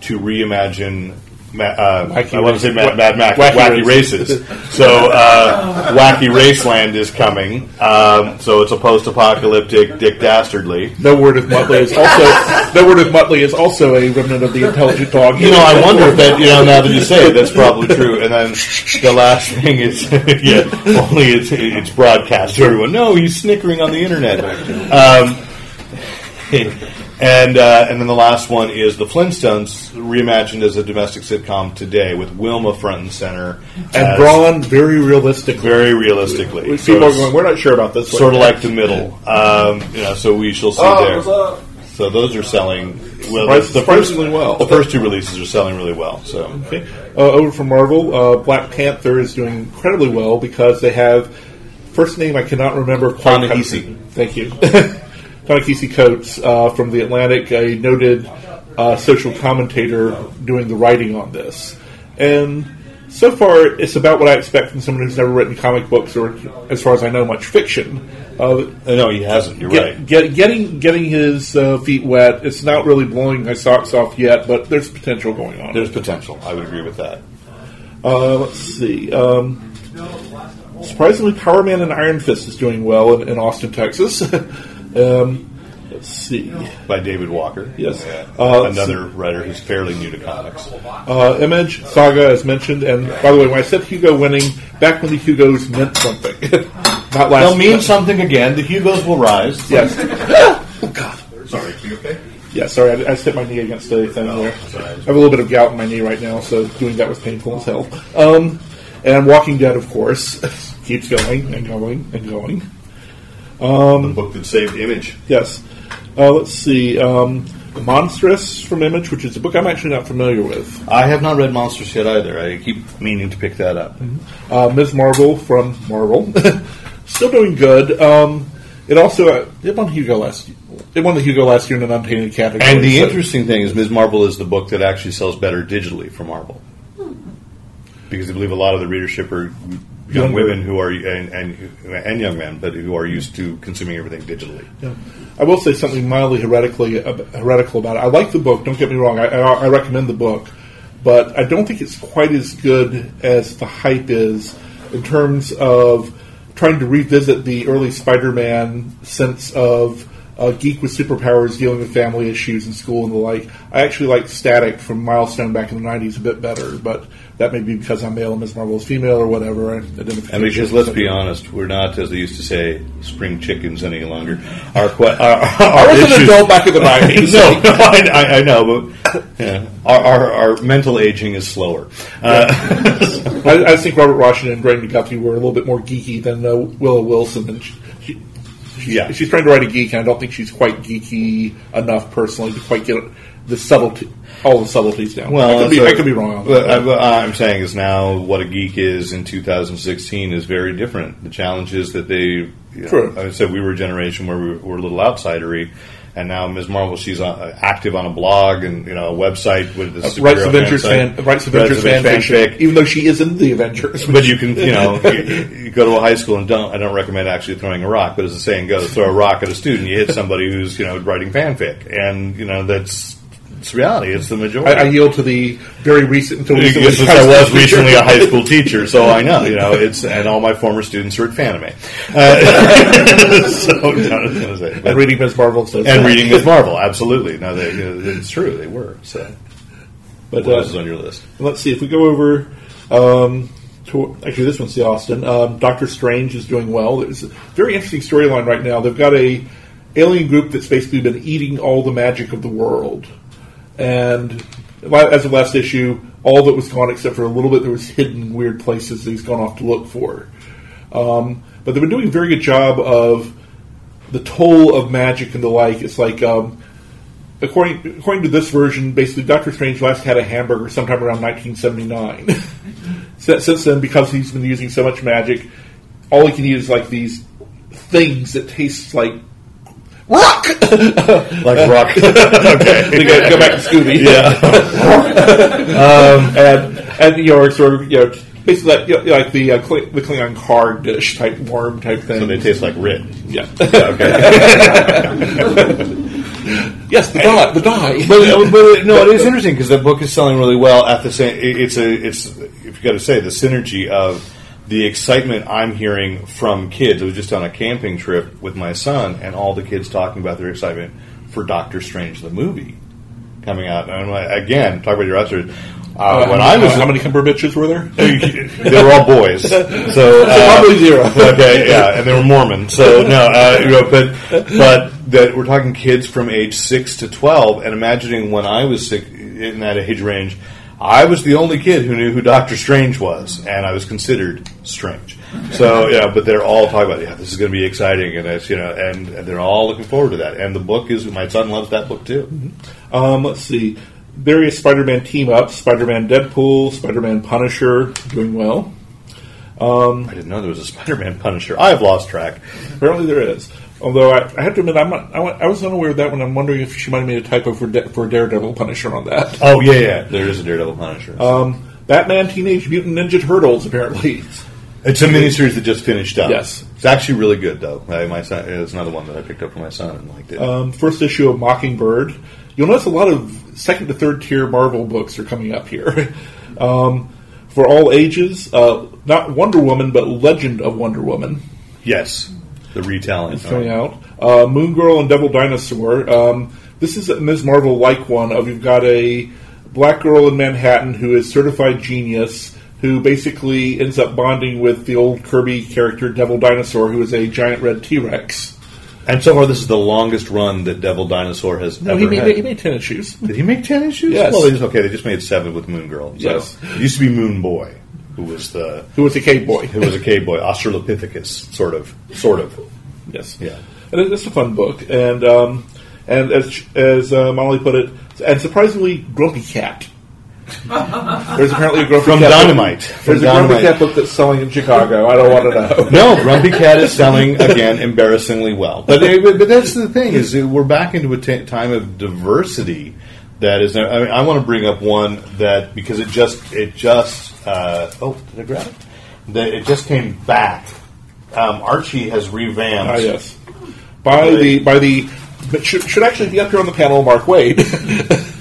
C: to reimagine. Ma- uh,
H: Wacky
C: I want to say Mad, Mad Max,
H: Wacky
C: Wacky,
H: Races.
C: Races. so uh, Wacky Raceland is coming. Um, so it's a post-apocalyptic Dick Dastardly.
H: No word of Muttley is also no word of Muttley is also a remnant of the intelligent dog.
C: You know, I wonder if that, you know, now that you say it, that's probably true. And then the last thing is, yeah, only it's, it's broadcast to everyone. No, he's snickering on the internet. Um, and uh, and then the last one is the Flintstones reimagined as a domestic sitcom today with Wilma front and center
H: and
C: as-
H: drawn very realistic.
C: very realistically.
H: People
C: So
H: are going. We're not sure about this. one."
C: sort of like the middle. Um, you know, so we shall see
F: Oh,
C: there. So those are selling well.
H: Surpris-
C: the first,
H: surprisingly well.
C: The first two releases are selling really well. So
H: Okay. Uh, over from Marvel, uh, Black Panther is doing incredibly well because they have first name I cannot remember. quite-
C: Ta-Nehisi.
H: Thank you, Ta-Nehisi Coates uh, from the Atlantic, a noted uh, social commentator doing the writing on this, and so far it's about what I expect from someone who's never written comic books or, as far as I know, much fiction. Uh,
C: Uh, no, he hasn't. You're
H: get,
C: right.
H: get, getting getting his uh, feet wet. It's not really blowing my socks off yet, but there's potential going on.
C: There's potential. I would agree with that.
H: Uh, let's see. Um, surprisingly, Power Man and Iron Fist is doing well in, in Austin, Texas. um, let's see.
C: By David Walker.
H: Yes.
C: Yeah.
H: Uh,
C: Another writer who's fairly new to comics.
H: Uh, Image Saga, as mentioned, and by the way, when I said Hugo winning, back when the Hugos meant something, not last.
C: They'll mean something again. The Hugos will rise.
H: Yes. oh God.
C: Sorry. Are You okay?
H: Yeah, sorry, I, I just hit my knee against a thing there. I have a little bit of gout in my knee right now, so doing that was painful as hell. Um, and Walking Dead, of course, keeps going and going and going.
C: The book that saved Image.
H: Yes. Uh, let's see. Um, Monstress from Image, which is a book I'm actually not familiar with.
C: I have not read Monstress yet either. I keep meaning to pick that up.
H: Uh, Ms. Marvel from Marvel, still doing good. Um, it also uh, it won Hugo last. It won the Hugo last year in an unpainted category.
C: And the
H: so-
C: interesting thing is, Ms. Marvel is the book that actually sells better digitally for Marvel. Because I believe a lot of the readership are young women who are and, and and young men, but who are used to consuming everything digitally.
H: Yeah. I will say something mildly heretically uh, heretical about it. I like the book. Don't get me wrong. I, I, I recommend the book, but I don't think it's quite as good as the hype is in terms of trying to revisit the early Spider-Man sense of a geek with superpowers dealing with family issues in school and the like. I actually like Static from Milestone back in the '90s a bit better, but that may be because I'm male and Ms. Marvel is female or whatever. Identification.
C: And because let's be honest, we're not, as they used to say, spring chickens any longer. Our, que- our, our,
H: I was an adult back in the '90s.
C: no, no, I, I- I know, but yeah, our, our, our mental aging is slower. Uh,
H: I, I think Robert Washington and Greg McGuffey were a little bit more geeky than uh, Willow Wilson, and she, she,
C: yeah,
H: she's trying to write a geek, and I don't think she's quite geeky enough personally to quite get the subtlety, all the subtleties down.
C: Well,
H: I could, be,
C: so-
H: I could be wrong. On that.
C: I- what I'm saying is now what a geek is in 2016 is very different. The challenge is that they, you know,
H: True.
C: I said we were a generation where we were a little outsidery, and now Ms. Marvel, she's uh, active on a blog and you know a website with the superhero
H: Writes Avengers
C: fan
H: fan,
C: site.
H: Avengers fan fiction,
C: fic.
H: even though she isn't the Avengers.
C: But you can, you know, you, you go to a high school and don't. I don't recommend actually throwing a rock, but as the saying goes, throw a rock at a student, you hit somebody who's you know writing fanfic, and you know that's it's reality. It's the majority.
H: I, I yield to the very recent until recently.
C: Because I was recently a high school teacher, so I know. You know, it's and all my former students are at Fanime. Uh, so no, I was gonna say, but-
H: and reading Ms. Marvel
C: and
H: that.
C: reading Miss Marvel, absolutely. No, they, it's true. They were. So,
H: But
C: what
H: uh,
C: else is on your list?
H: Let's see if we go over. Um, to, actually, this one's the Austin. Um, Doctor Strange is doing well. There's a very interesting storyline right now. They've got a alien group that's basically been eating all the magic of the world, and as of last issue, all that was gone except for a little bit that was hidden weird places that he's gone off to look for. Um, but they've been doing a very good job of the toll of magic and the like. It's like um, according according to this version, basically Doctor Strange last had a hamburger sometime around 1979. since, since then, because he's been using so much magic, all he can eat is like these things that taste like rock.
C: Like rock. okay.
H: They go, go back to Scooby. um, and and you know, sort of you know, basically like, you know, like the uh, Kling- the Klingon card dish type worm type thing.
C: So they taste like rit.
H: yeah.
C: Okay.
H: yes, the die. The die.
C: but, but no, it is interesting because the book is selling really well. At the same, it's a it's if you got to say the synergy of the excitement I'm hearing from kids. I was just on a camping trip with my son, and all the kids talking about their excitement for Doctor Strange the movie coming out. And I'm again, talk about your answers. Uh, when I was
H: how many Cumberbitches were there?
C: they were all boys. So, uh,
H: probably zero.
C: okay, yeah, and they were Mormon. So no, uh, you know, but but that we're talking kids from age six to twelve, and imagining when I was sick in that age range, I was the only kid who knew who Doctor Strange was, and I was considered strange. So yeah, but they're all talking about yeah, this is going to be exciting, and it's you know, and, and they're all looking forward to that. And the book is my son loves that book too.
H: Um, let's see. Various Spider-Man team ups: Spider-Man, Deadpool, Spider-Man, Punisher, doing well.
C: I didn't know there was a Spider-Man Punisher. I have lost track.
H: Apparently, there is. Although I, I have to admit, I'm not, I, I was unaware of that when I'm wondering if she might have made a typo for De- for Daredevil Punisher on that.
C: Oh yeah, yeah, there is a Daredevil Punisher.
H: Um, Batman, Teenage Mutant Ninja Turtles, apparently.
C: It's a miniseries that just finished up.
H: Yes.
C: it's actually really good though. I, my son, it's another one that I picked up for my son and liked it.
H: Um, first issue of Mockingbird. You'll notice a lot of second to third tier Marvel books are coming up here. um, for all ages, uh, not Wonder Woman, but Legend of Wonder Woman.
C: yes, the retelling.
H: coming out. Uh, Moon Girl and Devil Dinosaur. Um, this is a Ms. Marvel like one of you've got a black girl in Manhattan who is certified genius who basically ends up bonding with the old Kirby character Devil Dinosaur who is a giant red T Rex.
C: And so far, this is the longest run that Devil Dinosaur has
H: No,
C: ever
H: he made,
C: had.
H: he made ten issues.
C: Did he make ten issues?
H: Yes.
C: Well, they just okay. They just made seven with Moon Girl. So
H: Yes.
C: It used to be Moon Boy, who was the
H: Who was a cave boy?
C: who was a cave boy, Australopithecus, sort of, sort of.
H: Yes.
C: Yeah.
H: And it's a fun book, and um, and as as uh, Molly put it, and surprisingly, Grumpy Cat. There's apparently a Grumpy
C: From
H: Cat
C: Dynamite.
H: Book.
C: From Dynamite.
H: There's a Grumpy Cat book that's selling in Chicago. I don't want to know.
C: No, Grumpy Cat is selling again embarrassingly well. But but that's the thing is we're back into a t- time of diversity. That is, I mean, I want to bring up one that because it just it just uh, oh did I grab it? That it just came back. Um, Archie has revamped.
H: Ah, yes. By the by the but should, should actually be up here on the panel, Mark Waid.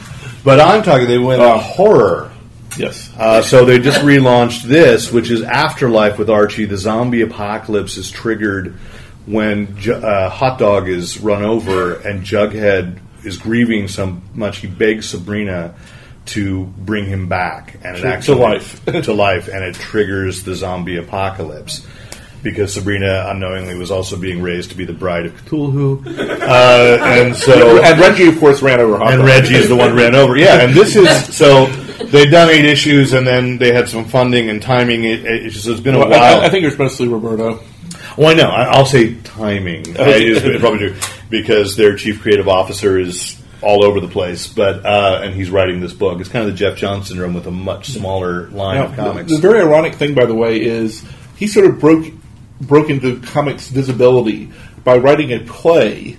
C: But I'm talking. They went
H: Oh.
C: horror.
H: yes.
C: Uh, so they just relaunched this, which is Afterlife with Archie. The zombie apocalypse is triggered when uh, Hot Dog is run over and Jughead is grieving so much he begs Sabrina to bring him back and it
H: To- to life.
C: to life, and it triggers the zombie apocalypse. Because Sabrina unknowingly was also being raised to be the bride of Cthulhu, uh, and so
H: and Reggie, of course, ran over. Hot
C: and Reggie is the one ran over. Yeah, and this is so they've done eight issues, and then they had some funding and timing. It, it's just it's been a
H: Well,
C: while.
H: I, I think it's mostly Roberto.
C: well, I know. I, I'll say timing. I is probably true because their chief creative officer is all over the place, but uh, and he's writing this book. It's kind of the Geoff John syndrome with a much smaller line
H: Now,
C: of comics.
H: The, the very ironic thing, by the way, is he sort of broke broke into comics visibility by writing a play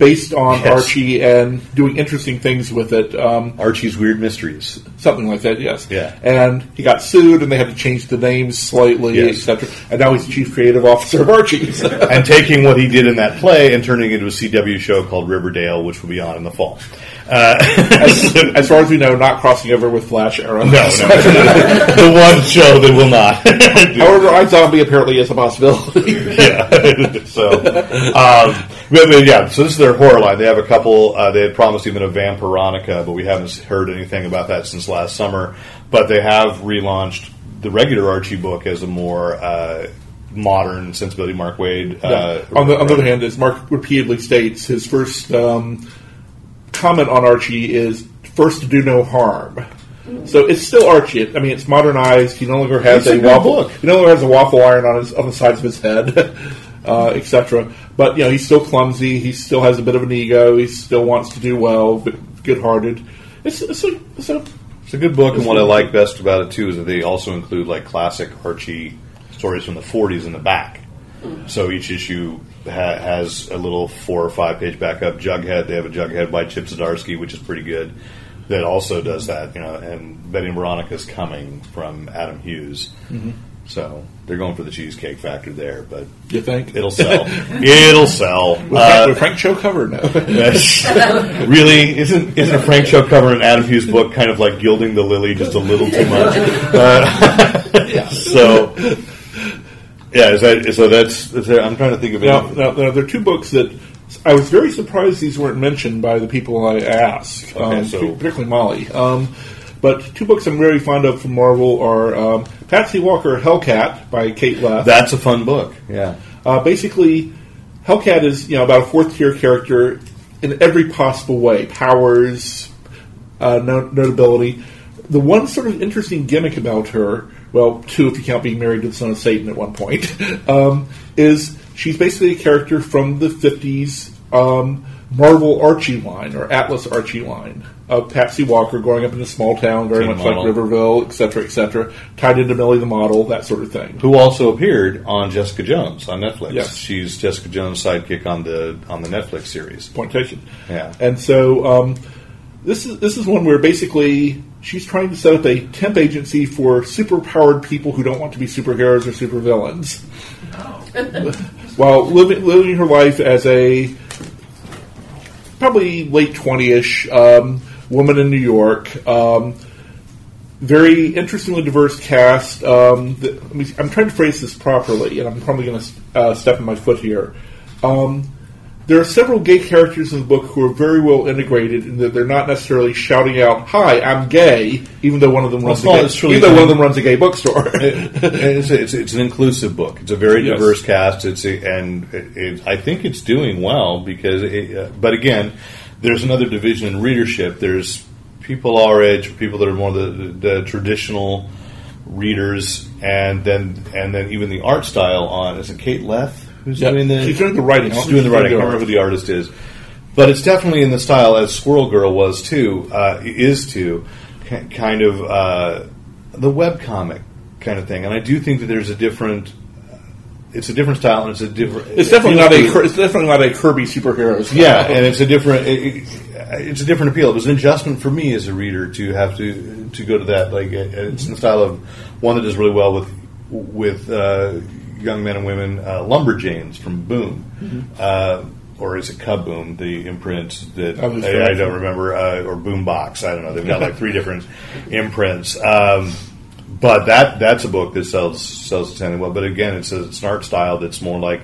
H: based on
C: Yes.
H: Archie and doing interesting things with it. Um,
C: Archie's Weird Mysteries.
H: something like that, yes.
C: Yeah.
H: And he got sued, and they had to change the names slightly,
C: Yes.
H: etc. And now he's chief creative officer of Archie's.
C: and taking what he did in that play and turning it into a CW show called Riverdale, which will be on in the fall. Uh,
H: as, as far as we know, not crossing over with Flash Arrow.
C: No, no. the one show that will not.
H: However, iZombie apparently is a possibility.
C: yeah. so, um, but, yeah. So this is their horror line. They have a couple. Uh, they had promised even a Vampironica, but we haven't heard anything about that since last summer. But they have relaunched the regular Archie book as a more uh, modern sensibility. Mark Waid. Uh,
H: on, the, on the other hand, as Mark repeatedly states, his first um, comment on Archie is first to do no harm. So it's still Archie. I mean, it's modernized. He no longer has
C: It's a
H: a, waffle.
C: book.
H: He no longer has a waffle iron on his on the sides of his head. uh, etc. But you know, he's still clumsy. He still has a bit of an ego. He still wants to do well, but good-hearted. It's, it's, a, it's a
C: It's a good book, and what I like best about it too is that they also include like classic Archie stories from the '40s in the back. So each issue ha- has a little four or five page backup. Jughead, they have a Jughead by Chip Zdarsky, which is pretty good. That also does that, you know. And Betty and Veronica's coming from Adam Hughes, so they're going for the cheesecake factor there. But
H: you think
C: it'll sell. it'll sell.
H: With Frank,
C: Uh,
H: with Frank Cho cover now.
C: Really, isn't isn't a Frank Cho cover an Adam Hughes book kind of like gilding the lily just a little too much? Uh, so, yeah, is that so? That's, I'm trying to think of it.
H: now, now, there are two books that I was very surprised these weren't mentioned by the people I asked,
C: Okay,
H: um,
C: so-
H: particularly Molly. Um, but two books I'm very fond of from Marvel are um, Patsy Walker Hellcat by Kate Leth.
C: That's a fun book. Yeah,
H: Uh, basically, Hellcat is you know about a fourth tier character in every possible way, powers, uh, no- notability. The one sort of interesting gimmick about her, well, two if you count being married to the son of Satan at one point, um, is she's basically a character from the fifties um, Marvel Archie line or Atlas Archie line of Patsy Walker growing up in a small town, very
C: Teen
H: much
C: model.
H: like Riverville, etc., etc., tied into Millie the Model, that sort of thing.
C: who also appeared on Jessica Jones on Netflix.
H: Yes.
C: she's Jessica Jones' sidekick on the on the Netflix series.
H: Point taken.
C: Yeah.
H: And so um, this is this is one where basically she's trying to set up a temp agency for superpowered people who don't want to be superheroes or supervillains, while living living her life as a probably late twenty-ish um, woman in New York. Um, very interestingly diverse cast. Um, the, let me, I'm trying to phrase this properly, and I'm probably going to uh, step on my foot here. Um, there are several gay characters in the book who are very well integrated in that they're not necessarily shouting out, "Hi, I'm gay," even though one of them runs
C: Well,
H: a gay, even though one of them runs a gay bookstore.
C: it's, it's, it's an inclusive book. It's a very
H: Yes.
C: diverse cast. It's a, and it, it, I think it's doing well because. It, uh, but again, there's another division in readership. There's people our age, people that are more the, the traditional readers, and then and then even the art style on. Is it Kate Leth who's
H: Yeah,
C: doing the?
H: she's doing the writing.
C: She's doing the writing. I can't remember who the artist is. But it's definitely in the style as Squirrel Girl was too, uh, is too, ki- kind of uh, the web comic kind of thing. And I do think that there's a different, it's a different style and it's a different.
H: It's definitely not a it's definitely not a Kirby superheroes.
C: yeah, and it's a different. It, it- it's a different appeal. It was an adjustment for me as a reader to have to to go to that. Like it's in the style of one that does really well with with uh, young men and women. Uh, Lumberjanes from Boom, uh, or is it KaBOOM? The imprint that
H: I
C: I, don't remember, uh, or Boombox. I don't know. They've got like three different imprints. Um, but that that's a book that sells sells extremely well. But again, it's, a, it's an art style that's more like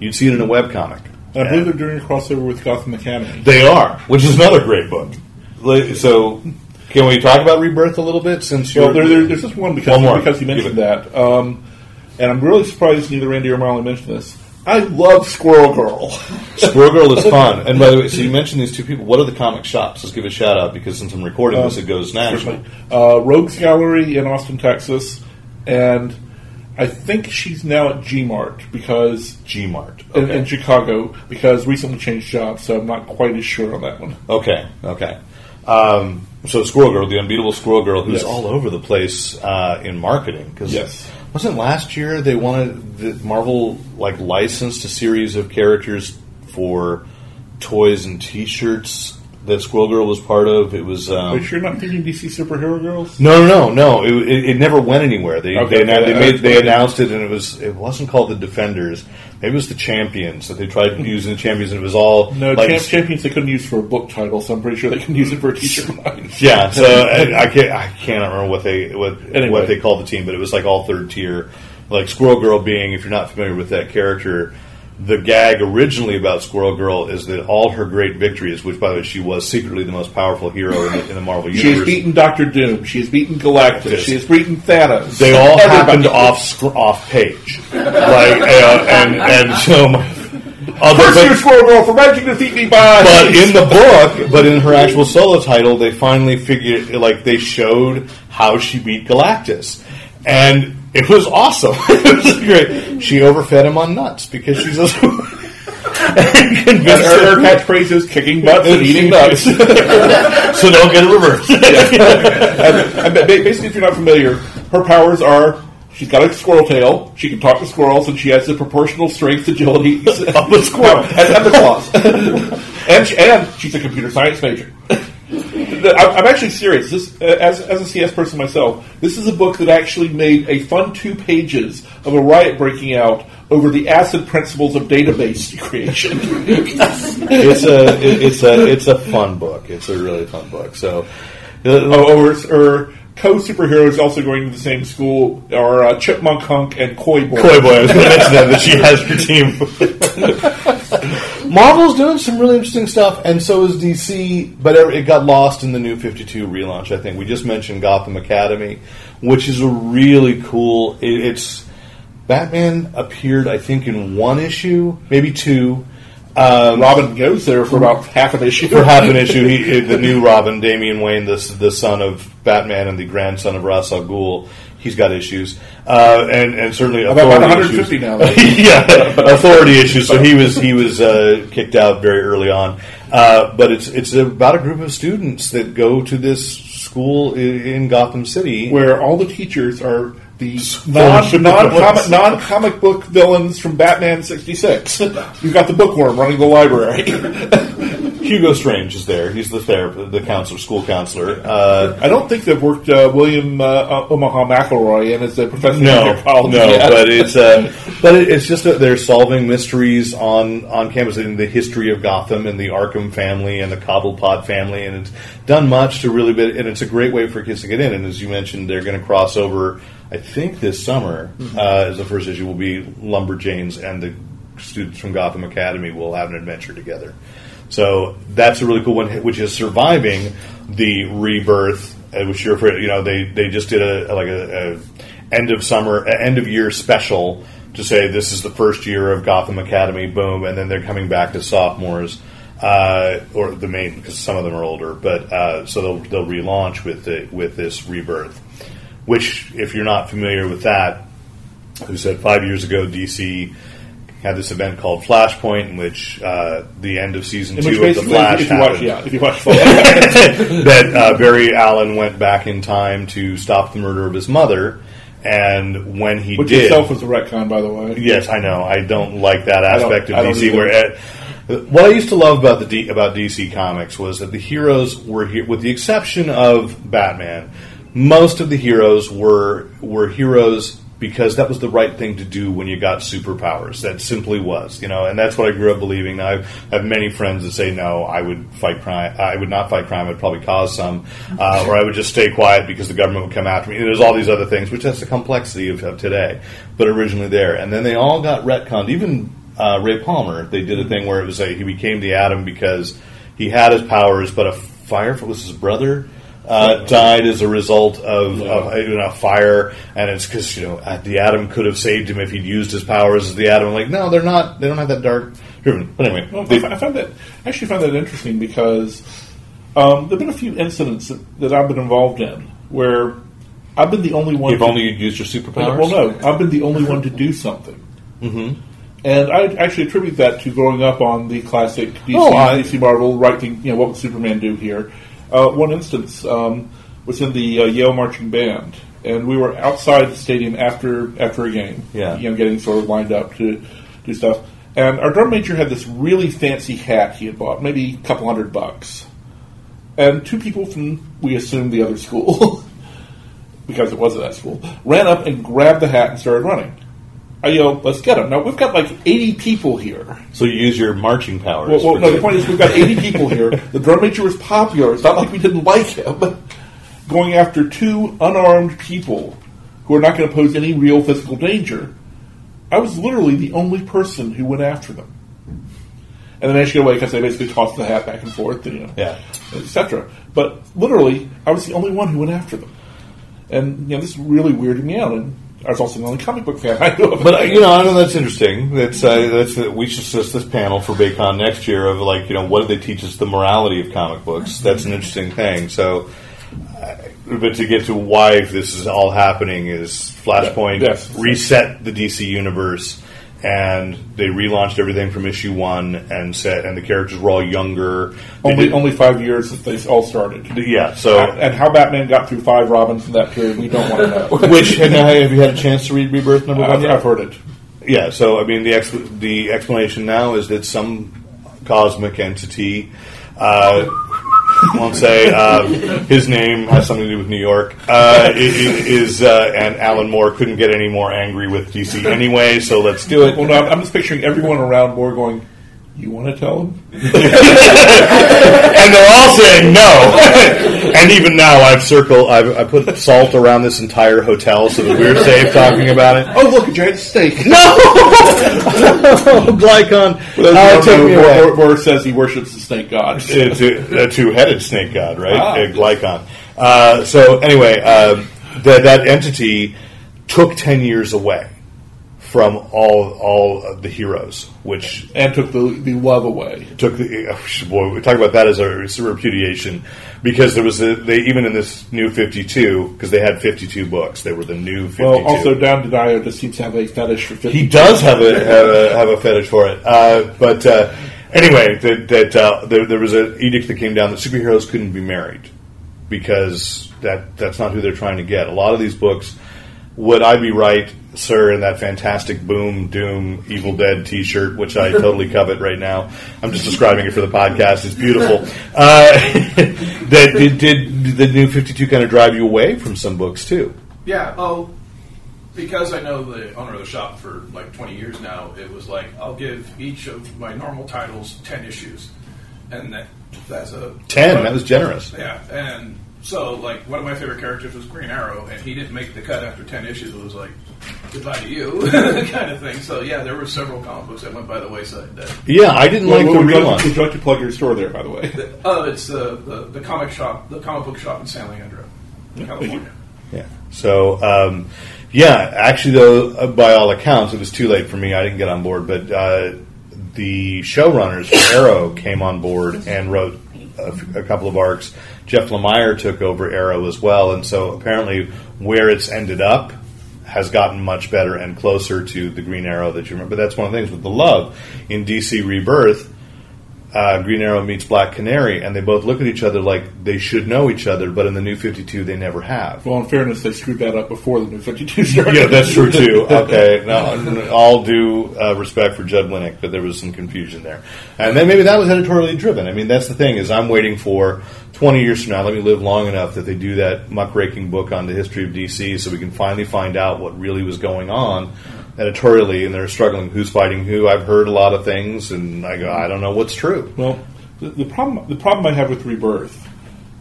C: you'd see it in a web comic.
H: I believe they're doing a crossover with Gotham Academy.
C: They are, which is another great book. So, can we talk about Rebirth a little bit? Since
H: Well, there, there, there's just one because
C: One more.
H: because you mentioned that, um, and I'm really surprised neither Randy or Marley mentioned this. I love Squirrel Girl.
C: Squirrel Girl is fun. And by the way, so you mentioned these two people. What are the comic shops? Let's give a shout out because since I'm recording this, it goes national.
H: uh, Rogues Gallery in Austin, Texas, and I think she's now at G Mart because
C: G Mart.
H: in, in Chicago because recently changed jobs, so I'm not quite as sure on that one.
C: Okay, okay. Um, so Squirrel Girl, the unbeatable Squirrel Girl, who's
H: Yes.
C: all over the place uh, in marketing. Cause
H: Yes.
C: Wasn't last year they wanted the Marvel like licensed a series of characters for toys and T-shirts that Squirrel Girl was part of. It was. Um,
H: sure you're not thinking DC superhero girls?
C: No, no, no, no. It, it, it never went anywhere. They
H: Okay,
C: they, they, made, they announced it, and it was it wasn't called the Defenders. Maybe it was the Champions that they tried using the Champions, and it was all
H: No,
C: like
H: champ, champions they couldn't use for a book title, so I'm pretty sure they can use it for a T-shirt line.
C: yeah. So I, I can't I cannot remember what they what
H: Anyway.
C: what they called the team, but it was like all third tier. Like Squirrel Girl being, if you're not familiar with that character. The gag originally about Squirrel Girl is that all her great victories, which by the way she was secretly the most powerful hero in the, in the Marvel universe,
H: has beaten Doctor Doom. She has beaten Galactus.
C: Yes.
H: She has beaten Thanos.
C: they all
H: Everybody.
C: happened off sc- off page, like uh, and and so. Uh,
H: Curse
C: but,
H: you, Squirrel Girl, for managing to defeat me by.
C: but in the book, but in her actual solo title, they finally figured, like, they showed how she beat Galactus, and it was awesome. it was great. She overfed him on nuts because she's a.
H: And her, her catchphrase is kicking butts and eating nuts.
C: so don't get it reversed.
H: and, and basically, if you're not familiar, her powers are she's got a squirrel tail, she can talk to squirrels, and she has the proportional strength agility of a squirrel and, and the claws. and, she, and she's a computer science major. I'm I'm actually serious. This, uh, as, as a CS person myself, this is a book that actually made a fun two pages of a riot breaking out over the acid principles of database creation.
C: it's a it- it's a it's a fun book. It's a really fun book. So.
H: oh, or, or co superheroes also going to the same school are uh, Chipmunk Hunk and Koi Boy.
C: Koi Boy, I was going to mention that, that she has her team. Marvel's doing some really interesting stuff, and so is DC, but it got lost in the new 52 relaunch, I think. We just mentioned Gotham Academy, which is a really cool. It, it's. Batman appeared, I think, in one issue, maybe two. Um,
H: Robin goes there for about half an issue.
C: for half an issue. He, the new Robin, Damian Wayne, the the son of Batman and the grandson of Ra's al Ghul, he's got issues, uh, and and certainly
H: About
C: authority
H: 150
C: issues.
H: now.
C: yeah, authority issues. So he was he was uh, kicked out very early on. Uh, but it's it's about a group of students that go to this school in, in Gotham City.
H: where all the teachers are the non non comic non comic book villains from Batman '66. You've got the bookworm running the library.
C: Hugo Strange is there. He's the therapist, the counselor, school counselor. Uh,
H: I don't think they've worked uh, William uh, Omaha McElroy in as a professor
C: no, no,
H: yet.
C: but it's uh, but it's just that they're solving mysteries on on campus in the history of Gotham and the Arkham family and the Cobblepot family, and it's done much to really bit, and it's a great way for kids to get in. And as you mentioned, they're going to cross over. I think this summer, uh, as the first issue will be Lumberjanes and the students from Gotham Academy will have an adventure together. So that's a really cool one, which is surviving the rebirth, uh, which you're afraid. You know, they they just did a like a, a end of summer, end of year special to say this is the first year of Gotham Academy. Boom, and then they're coming back to sophomores. Uh, or the main because some of them are older, but uh, so they'll they'll relaunch with the, with this rebirth. Which, if you're not familiar with that, who said five years ago DC had this event called Flashpoint, in which uh, the end of season
H: In
C: two of the Flash
H: if you watch,
C: happened.
H: yeah, if you watch,
C: that uh, Barry Allen went back in time to stop the murder of his mother, and when he
H: which
C: did,
H: itself was a retcon, by the way.
C: Yes, I know. I don't like that aspect of DC. Where uh, what I used to love about the D, about DC Comics was that the heroes were here, with the exception of Batman. Most of the heroes were were heroes because that was the right thing to do when you got superpowers. That simply was, you know, and that's what I grew up believing. Now, I have many friends that say, "No, I would fight crime. I would not fight crime. I'd probably cause some, uh, or I would just stay quiet because the government would come after me." And there's all these other things, which that's the complexity of, of today, but originally there. And then they all got retconned. Even uh, Ray Palmer, they did a thing where it was a, he became the Atom because he had his powers, but a fire was his brother. Uh, died as a result of, of you know, fire, and it's because you know the Atom could have saved him if he'd used his powers as the Atom. Like, no, they're not. They don't have that dark driven. But anyway,
H: Well,
C: they-
H: I found that I actually found that interesting because um, there've been a few incidents that, that I've been involved in where I've been the only one.
C: if
H: to-
C: only you'd used your superpowers.
H: Well, no, I've been the only one to do something. Mm-hmm. And I actually attribute that to growing up on the classic DC,
C: Oh, I-
H: DC Marvel writing. You know, what would Superman do here? Uh, one instance um, was in the uh, Yale marching band, and we were outside the stadium after after a game.
C: Yeah.
H: you know, getting sort of lined up to do stuff. And our drum major had this really fancy hat he had bought, maybe a couple hundred bucks. And two people from we assumed the other school, because it was at that school, ran up and grabbed the hat and started running. I yelled, "Let's get him!" Now we've got like eighty people here.
C: So you use your marching powers.
H: Well, well no, the point is we've got eighty people here. The drum major was popular. It's not like we didn't like him. Going after two unarmed people who are not going to pose any real physical danger. I was literally the only person who went after them. And then they managed to get away because they basically tossed the hat back and forth, you know,
C: Yeah.
H: etc. But literally, I was the only one who went after them. And you know, this really weirded me out. And I was also the only comic book fan I knew of.
C: But you know, I know that's interesting. That's uh, that's uh, we should assist this panel for Baycon next year of like you know what do they teach us the morality of comic books? That's an interesting thing. So uh, but to get to why this is all happening is Flashpoint
H: Yes.
C: reset the DC universe, and they relaunched everything from issue one, and set and the characters were all younger. They
H: Only
C: did-
H: only five years since they all started.
C: yeah. So,
H: And how Batman got through five Robins in that period, we don't want to know.
C: which have have you had a chance to read Rebirth number one?
H: I've. I've heard it.
C: Yeah, so I mean, the ex- the explanation now is that some cosmic entity, uh, won't say uh, his name has something to do with New York, uh, i- i- is uh, and Alan Moore couldn't get any more angry with DC anyway, so let's do it.
H: Well, no, I'm I'm just picturing everyone around Moore going, "You want to tell him?"
C: and they're all saying no. and even now, I've circled, I've I put salt around this entire hotel so that we're safe talking about it.
H: Oh, look, a giant steak.
C: No, Glycon. Uh, take me away.
H: Moore, Moore says he worships the snake god.
C: It's a, a two-headed snake god, right?
H: Ah.
C: Glycon. Uh, so anyway, um, that that entity took ten years away from all all of the heroes, which
H: and took the the love away.
C: took the boy. We talk about that as a, repudiation because there was a, they even in this new Fifty Two because they had Fifty Two books. They were the new Fifty Two.
H: Well, also Dan DiDio just seems to have a fetish for 50.
C: He does have a have a, have a fetish for it. Uh, but uh, anyway, that, that uh, there, there was an edict that came down that superheroes couldn't be married because that that's not who they're trying to get. A lot of these books, would I be right, sir, in that fantastic Boom Doom Evil Dead T-shirt, which I totally covet right now. I'm just describing it for the podcast. It's beautiful. Uh, that did, did the new 52 kind of drive you away from some books too?
F: Yeah. Oh, because I know the owner of the shop for like 20 years now, it was like I'll give each of my normal titles 10 issues, and that that's a
C: Ten. That was generous.
F: Yeah, and so like one of my favorite characters was Green Arrow, and he didn't make the cut after 10 issues. It was like goodbye to you kind of thing. So yeah, there were several comic books that went by the wayside. That
C: Yeah, I didn't
H: Well,
C: like the
H: would, you like, would you like to plug your store there, by the way?
F: oh, it's the, the the comic shop, the comic book shop in San Leandro, California.
C: Yeah. So, um, yeah, actually, though, uh, by all accounts, it was too late for me. I didn't get on board, but uh, the showrunners for Arrow came on board and wrote a, f- a couple of arcs. Jeff Lemire took over Arrow as well, and so apparently, where it's ended up has gotten much better and closer to the Green Arrow that you remember. But that's one of the things with the love in DC Rebirth. Uh, Green Arrow meets Black Canary, and they both look at each other like they should know each other, but in the New Fifty Two, they never have.
H: Well, in fairness, they screwed that up before the new 52 started.
C: Yeah, that's true too. Okay, now all due uh, respect for Judd Winick, but there was some confusion there, and then maybe that was editorially driven. I mean, that's the thing is, I'm waiting for 20 years from now. Let me live long enough that they do that muckraking book on the history of DC, so we can finally find out what really was going on editorially, and they're struggling who's fighting who. I've heard a lot of things, and I go, I don't know what's true.
H: Well, the, the problem the problem I have with Rebirth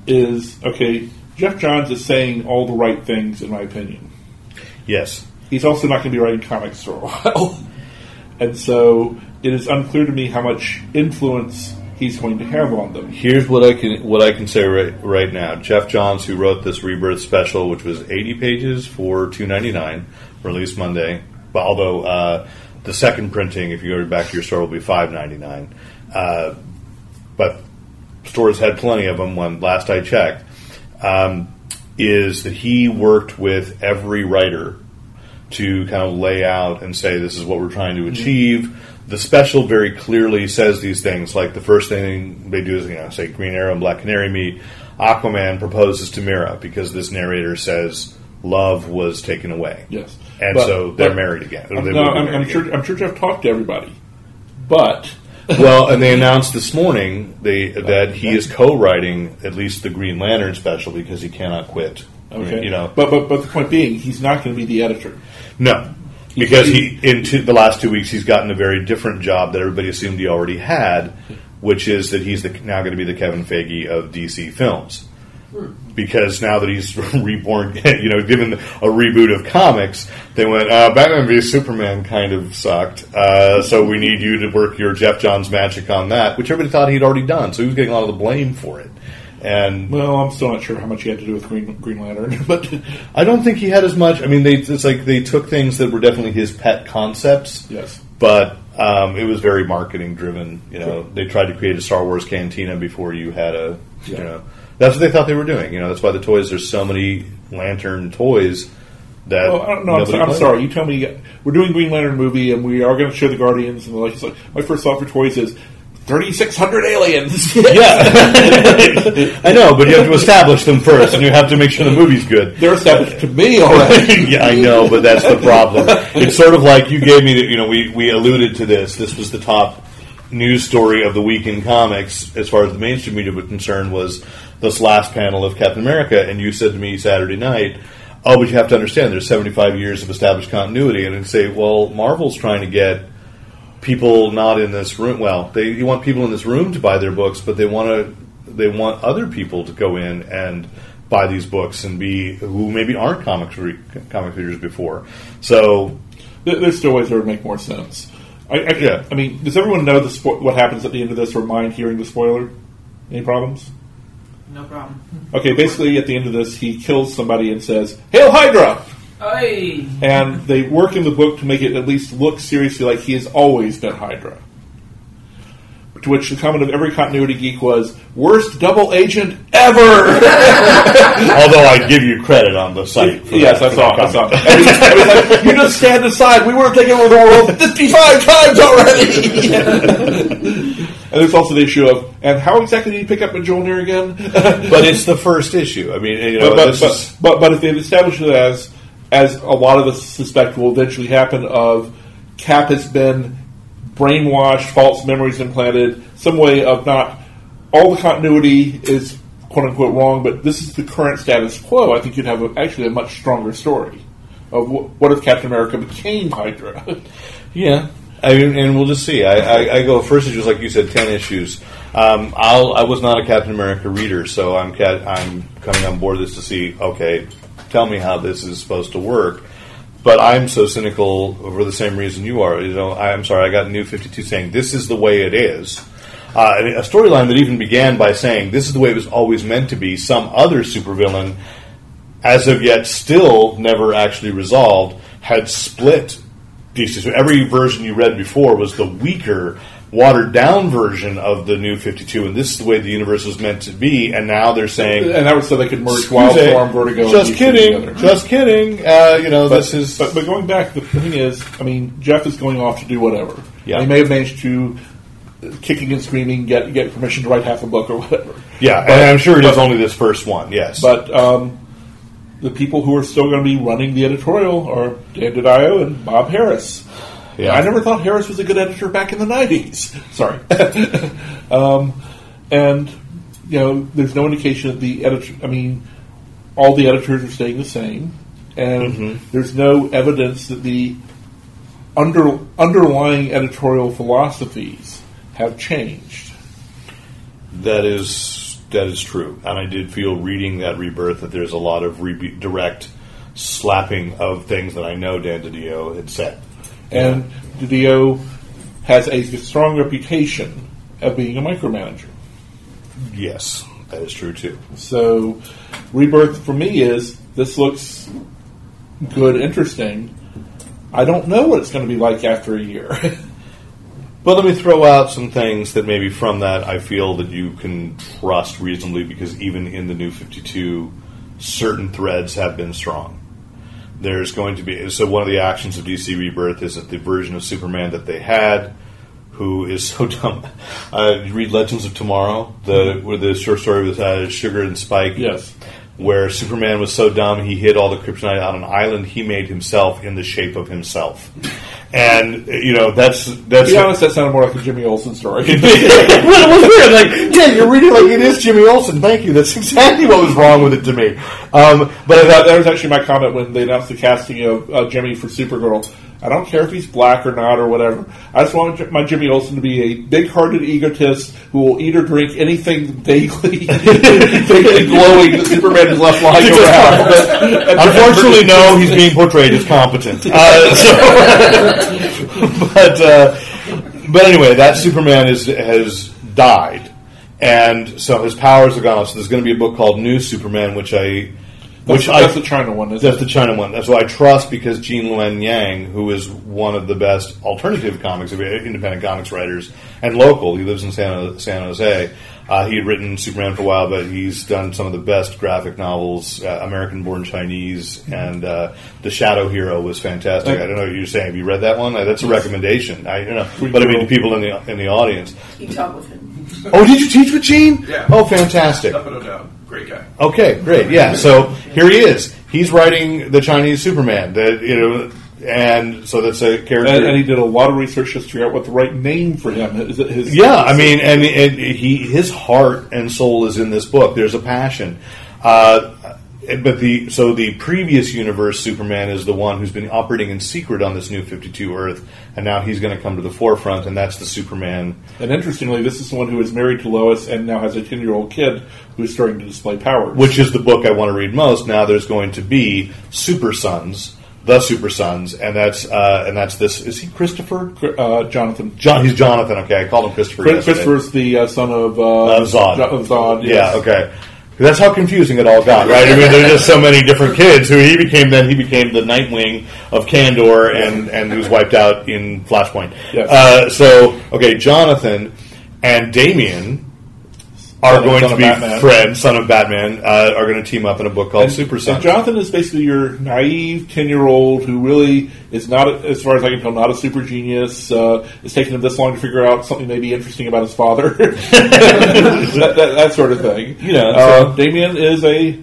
H: is okay. Geoff Johns is saying all the right things, in my opinion.
C: Yes,
H: He's also not going to be writing comics for a while, and so it is unclear to me how much influence he's going to have on them.
C: Here's what I can what I can say right right now. Geoff Johns, who wrote this Rebirth special, which was 80 pages for 2.99, released Monday. But although uh, the second printing, if you go back to your store, will be 5.99. Uh, but stores had plenty of them when last I checked. Um, is that he worked with every writer to kind of lay out and say this is what we're trying to achieve. The special very clearly says these things. Like the first thing they do is you know say Green Arrow and Black Canary meet. Aquaman proposes to Mera because this narrator says love was taken away.
H: Yes,
C: and
H: But-
C: so they're
H: but-
C: married again.
H: I'm,
C: they
H: no, I'm,
C: married
H: I'm
C: again.
H: sure. I'm sure Geoff talked to everybody, but
C: well, and they announced this morning they, that he is co-writing at least the Green Lantern special because he cannot quit.
H: okay,
C: you know,
H: But but but the point being, he's not going to be the editor.
C: No, because he in two, the last two weeks he's gotten a very different job that everybody assumed he already had, which is that he's the, now going to be the Kevin Feige of DC films. Because now that he's reborn, you know, given a reboot of comics, they went, uh, Batman v Superman kind of sucked, uh, so we need you to work your Geoff Johns magic on that, which everybody thought he'd already done, so he was getting a lot of the blame for it. And
H: Well, I'm still not sure how much he had to do with Green Green Lantern, but
C: I don't think he had as much. I mean, they it's like they took things that were definitely his pet concepts,
H: yes,
C: but um, it was very marketing driven. You know, they tried to create a Star Wars cantina before you had a you know That's what they thought they were doing. You know, that's why the toys. There's so many Lantern toys that.
H: Oh, I don't know. I'm, so- I'm sorry. You tell me we're doing Green Lantern movie and we are going to show the Guardians and the like, it's like my first thought for toys is 3,600 aliens. yeah.
C: I know, but you have to establish them first, and you have to make sure the movie's good.
H: They're established to me already.
C: yeah, I know, but that's the problem. It's sort of like you gave me. The, you know, we we alluded to this. This was the top news story of the week in comics, as far as the mainstream media was concerned, was this last panel of Captain America. And you said to me Saturday night, "Oh, but you have to understand, there's 75 years of established continuity." And I'd say, "Well, Marvel's trying to get." People not in this room. Well, they you want people in this room to buy their books, but they want to they want other people to go in and buy these books and be who maybe aren't comic re- comic readers before. So
H: There- There's still ways that would make more sense. I, I,
C: Yeah.
H: I mean, does everyone know the spo- what happens at the end of this or mind hearing the spoiler? Any problems?
G: No problem.
H: Okay, basically at the end of this, he kills somebody and says, "Hail Hydra!" And they work in the book to make it at least look seriously like he has always been Hydra. To which the comment of every continuity geek was, "Worst double agent ever."
C: although I give you credit on the site, for
H: yes,
C: that,
H: I saw.
C: that
H: I saw. he- and like, you just stand aside. We weren't taking over the world fifty-five times already. and there's also the issue of, and how exactly did you pick up Mjolnir again?
C: But it's the first issue. I mean, you know,
H: but, but,
C: is
H: but, but if they've established it as, as a lot of us suspect will eventually happen, of Cap has been brainwashed, false memories implanted, some way of not all the continuity is quote unquote wrong, but this is the current status quo. I think you'd have a, actually a much stronger story of wh- what if Captain America became Hydra.
C: Yeah, I mean, and we'll just see. I, I, I go first issues like you said, ten issues. Um, I was not a Captain America reader, so I'm I'm coming on board this to see. Okay, tell me how this is supposed to work. But I'm so cynical for the same reason you are. You know, I'm sorry. I got New Fifty Two saying this is the way it is. Uh, a storyline that even began by saying this is the way it was always meant to be. Some other supervillain as of yet still never actually resolved, had split DC. So every version you read before was the weaker, watered down version of the new 52, and this is the way the universe was meant to be, and now they're saying.
H: and that was so they could merge
C: "Excuse
H: Wildstorm, Vertigo,
C: Just
H: and
C: kidding. Just kidding. Uh, you know,
H: But,
C: this is.
H: but, but going back, the thing is, I mean, Geoff is going off to do whatever.
C: Yeah.
H: He may have managed to, kicking and screaming, get get permission to write half a book or whatever.
C: yeah, and I'm sure it is only this first one, yes.
H: But um, the people who are still going to be running the editorial are Dan DiDio and Bob Harras.
C: Yeah.
H: I never thought Harras was a good editor back in the 90s. Sorry. um, and, you know, there's no indication that the editor, I mean, all the editors are staying the same. And
C: Mm-hmm.
H: there's no evidence that the under, underlying editorial philosophies have changed.
C: That is that is true, and I did feel reading that rebirth that there's a lot of re- direct slapping of things that I know Dan DiDio had said.
H: And DiDio has a strong reputation of being a micromanager.
C: Yes, that is true too.
H: So, Rebirth for me is this looks good, interesting. I don't know what it's going to be like after a year.
C: But let me throw out some things that maybe from that I feel that you can trust reasonably because even in the new 52, certain threads have been strong. There's going to be so one of the actions of DC Rebirth is that the version of Superman that they had, who is so dumb. Uh, read Legends of Tomorrow, the where the short story with uh, Sugar and Spike.
H: yes.
C: Where Superman was so dumb he hid all the kryptonite on an island he made himself in the shape of himself. And you know that's
H: To
C: that's
H: be honest, that sounded more like a Jimmy Olsen story.
C: it was weird. Like, yeah, you're reading like it is Jimmy Olsen. Thank you. That's exactly what was wrong with it to me. Um, but I
H: that,
C: thought
H: that was actually my comment when they announced the casting of uh, Jimmy for Supergirl. I don't care if he's black or not or whatever. I just want my Jimmy Olsen to be a big-hearted egotist who will eat or drink anything vaguely, vaguely glowing that Superman has left lying around.
C: Unfortunately, no, he's being portrayed as competent. Uh, so- but uh, but anyway, that Superman is has died, and so his powers are gone. So there's going to be a book called New Superman, which I which
H: that's
C: I,
H: the China one. Isn't
C: That's
H: it?
C: the China one. That's what I trust because Gene Luen Yang, who is one of the best alternative comics, independent comics writers, and local, he lives in San, San Jose. Uh, he had written Superman for a while, but he's done some of the best graphic novels, uh, American Born Chinese, and uh, The Shadow Hero was fantastic. I don't know what you're saying. Have you read that one? That's a recommendation. I, you know, but I mean, to people in the in the audience.
I: You talk with him.
C: Oh, did you teach with Gene?
F: Yeah.
C: Oh, fantastic.
F: Up and no doubt. Great guy.
C: Okay, great. Yeah. So here he is. He's writing the Chinese Superman. That you know, and so that's a character.
H: And, and he did a lot of research just to figure out what the right name for him is. It his,
C: yeah, I mean, and, and he his heart and soul is in this book. There's a passion. Uh, but the so the previous universe Superman is the one who's been operating in secret on this new 52 Earth, and now he's going to come to the forefront, and that's the Superman.
H: And interestingly, this is someone who is married to Lois and now has a ten-year-old kid who's starting to display powers.
C: which is the book I want to read most. Now there's going to be Super Sons, the Super Sons, and that's uh, and that's this. Is he Christopher?
H: uh, Jonathan.
C: John. He's Jonathan. Okay, I called him Christopher.
H: Chris-. Christopher's the uh, son of uh,
C: Zod.
H: Zod.
C: Yeah.
H: yes.
C: Okay. That's how confusing it all got, right? I mean, there's just so many different kids who he became. Then he became the Nightwing of Kandor, and and he was wiped out in Flashpoint.
H: Yes.
C: Uh, so okay, Jonathan and Damian are
H: Son
C: going
H: son
C: to be
H: Batman.
C: friends. Son of Batman uh, are going to team up in a book called Super
H: And
C: Sons.
H: Jonathan is basically your naive ten-year-old who really is not, as far as I can tell, not a super genius. Uh, it's taken him this long to figure out something maybe interesting about his father, that, that, that sort of thing.
C: You know,
H: uh,
C: so-
H: Damian is a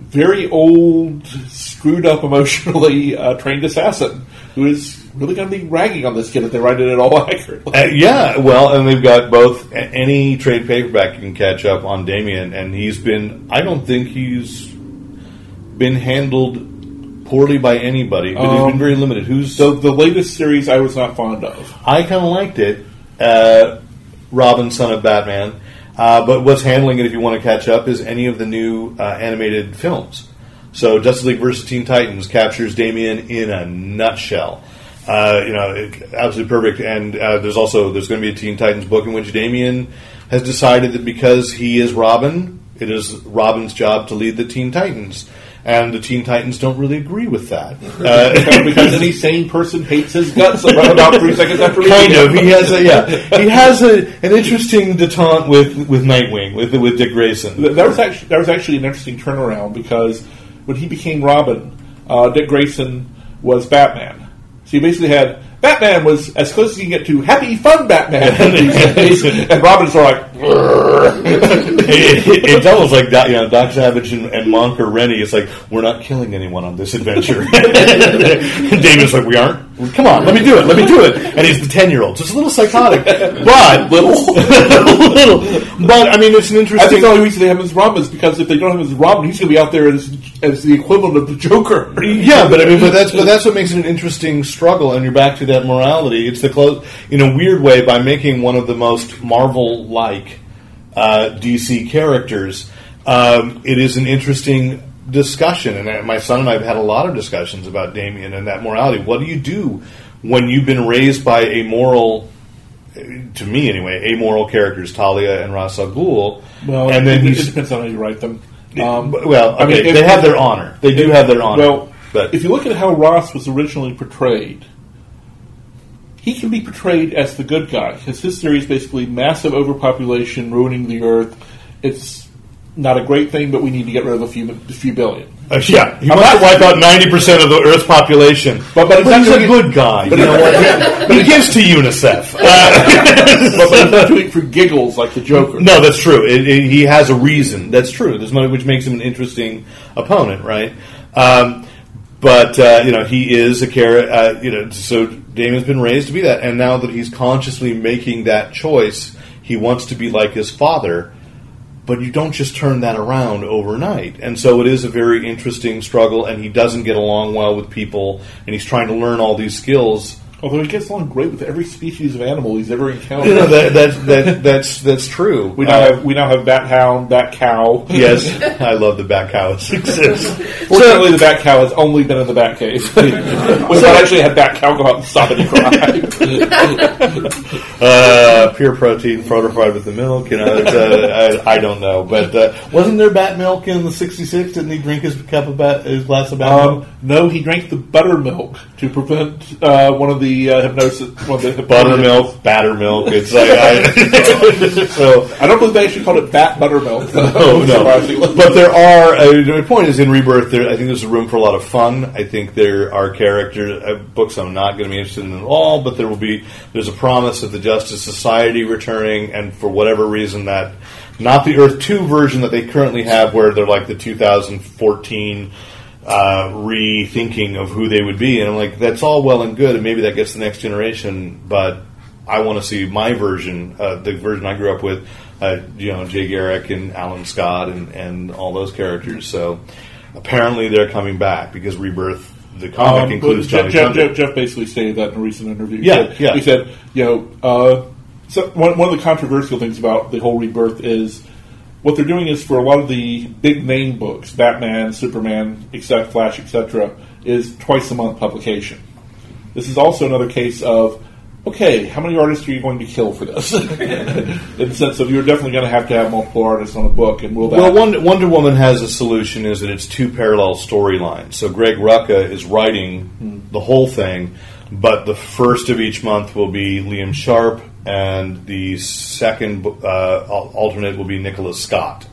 H: very old, screwed up emotionally uh, trained assassin who is really going to be ragging on this kid if they write it at all accurately.
C: Uh, yeah, well, and they've got both. Any trade paperback you can catch up on Damian, and he's been. I don't think he's been handled poorly by anybody, but he's
H: Um,
C: been very limited. Who's
H: So the latest series I was not fond of.
C: I kind of liked it. Uh, Robin, son of Batman. Uh, but what's handling it, if you want to catch up, is any of the new uh, animated films. So Justice League versus Teen Titans captures Damian in a nutshell. Uh, you know, it, absolutely perfect. And uh, there's also there's going to be a Teen Titans book in which Damian has decided that because he is Robin, it is Robin's job to lead the Teen Titans. And the Teen Titans don't really agree with that. Uh,
H: because any sane person hates his guts about three seconds after reading
C: kind of. He has a yeah. He has a, an interesting detente with with Nightwing with with Dick Grayson.
H: That was actually that was actually an interesting turnaround because when he became Robin, uh, Dick Grayson was Batman. So you basically had Batman was as close as you can get to happy, fun Batman, and Robin's like,
C: it, it- it's almost like Doc, you know Doc Savage and, and Monk or Renny. It's like we're not killing anyone on this adventure. And David's like we aren't. Come on, let me do it. Let me do it. And he's the ten year old, so it's a little psychotic, but little, little. But I mean, it's an interesting.
H: I think the only reason they have him as Robin is because if they don't have him as Robin, he's going to be out there as, as the equivalent of the Joker.
C: Yeah, but I mean, but that's but that's what makes it an interesting struggle, and you're back to that morality. It's the close, in a weird way, by making one of the most Marvel-like uh, DC characters. Um, it is an interesting discussion, and my son and I have had a lot of discussions about Damian and that morality. What do you do when you've been raised by a moral? To me, anyway, amoral characters, Talia and Ra's al Ghul,
H: Well,
C: and then
H: it, it depends on how you write them. Um,
C: well, okay,
H: I mean, if-
C: they have their honor. They do have their honor.
H: Well,
C: but
H: if you look at how Ra's was originally portrayed, he can be portrayed as the good guy. Because his theory is basically massive overpopulation ruining the earth. It's not a great thing, but we need to get rid of a few, a few billion.
C: Uh, yeah, he wants to wipe out ninety percent of the Earth's population.
H: But- but not
C: he's a good guy. You know what? He gives to UNICEF. Uh,
H: but, but he's not doing it for giggles like the Joker.
C: no, that's true. It, it- he has a reason. That's true. There's money, which makes him an interesting opponent, right? Um, but uh, you know, he is a character. Uh, you know, so Damon's been raised to be that, and now that he's consciously making that choice, he wants to be like his father. But you don't just turn that around overnight. And so it is a very interesting struggle, and he doesn't get along well with people, and he's trying to learn all these skills
H: Although he gets along great with every species of animal he's ever encountered.
C: Know, that, that, that, that's that's true.
H: we now
C: Uh,
H: have we now have bat hound, bat cow.
C: yes, I love the bat cows exist.
H: Fortunately, the bat cow has only been in the bat cave. We've not actually had bat cow go out and stop any crime.
C: uh, pure protein fortified with the milk. You know, it's, uh, I, I don't know, but uh, wasn't there bat milk in the '66? Didn't he drink his cup of bat, his glass of bat milk?
H: um, no, he drank the buttermilk to prevent uh, one of the uh, hypnosis. Of the
C: Buttermilk, battermilk. It's like I, so.
H: I don't believe they actually called it bat buttermilk.
C: Oh no! But there are. Uh, the point is, in Rebirth, there, I think there's room for a lot of fun. I think there are character uh, books I'm not going to be interested in at all. But there will be. There's a promise of the Justice Society returning, and for whatever reason, that not the Earth Two version that they currently have, where they're like the 2014 uh, rethinking of who they would be, and I'm like, that's all well and good, and maybe that gets the next generation, but I want to see my version, uh, the version I grew up with, uh, you know, Jay Garrick and Alan Scott and, and all those characters. So apparently they're coming back because Rebirth, the comic
H: Um,
C: includes
H: Geoff,
C: Johnny Geoff,
H: Geoff, Geoff basically stated that in a recent interview. He
C: Yeah,
H: said,
C: yeah.
H: He said, you know, uh, so one, one of the controversial things about the whole rebirth is what they're doing is for a lot of the big name books, Batman, Superman, except Flash, etc., is twice a month publication. This is also another case of okay, how many artists are you going to kill for this? In the sense of you're definitely going to have to have multiple artists on a book, and will that?
C: Well, Wonder, Wonder Woman has a solution is that it's two parallel storylines. So Greg Rucka is writing hmm. the whole thing, but the first of each month will be Liam Sharp, and the second uh, alternate will be Nicola Scott.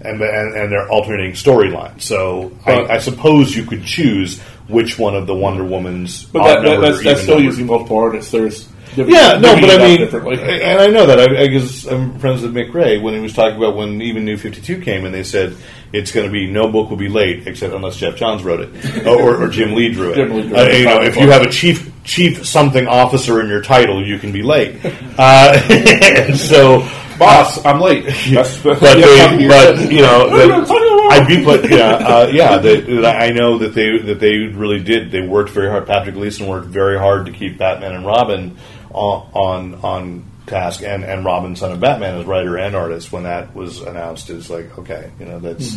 C: And, and, and they're alternating storylines. So
H: But-
C: I, I suppose you could choose which one of the Wonder Woman's
H: but that, that, that's, that's still
C: even-numbered-
H: using multiple artists. There's different-
C: yeah, no, but I mean,
H: differently.
C: and I know that. I, I guess I'm friends with Mick Ray when he was talking about when even New 52 came and they said it's going to be no book will be late except unless Geoff Johns wrote it or, or Jim Lee drew it.
H: Jim Lee drew
C: Uh,
H: it.
C: you know, if you have a chief chief something officer in your title, you can be late. Uh, and so.
H: Boss, I'm late. That's,
C: But, they,
H: you're
C: but you know,
H: What are you
C: that-
H: talking?
C: I do, but yeah, uh, yeah. That, that I know that they that they really did. They worked very hard. Patrick Gleason worked very hard to keep Batman and Robin on on, on task, and and Robin, son of Batman, as writer and artist. When that was announced, is like okay, you know, that's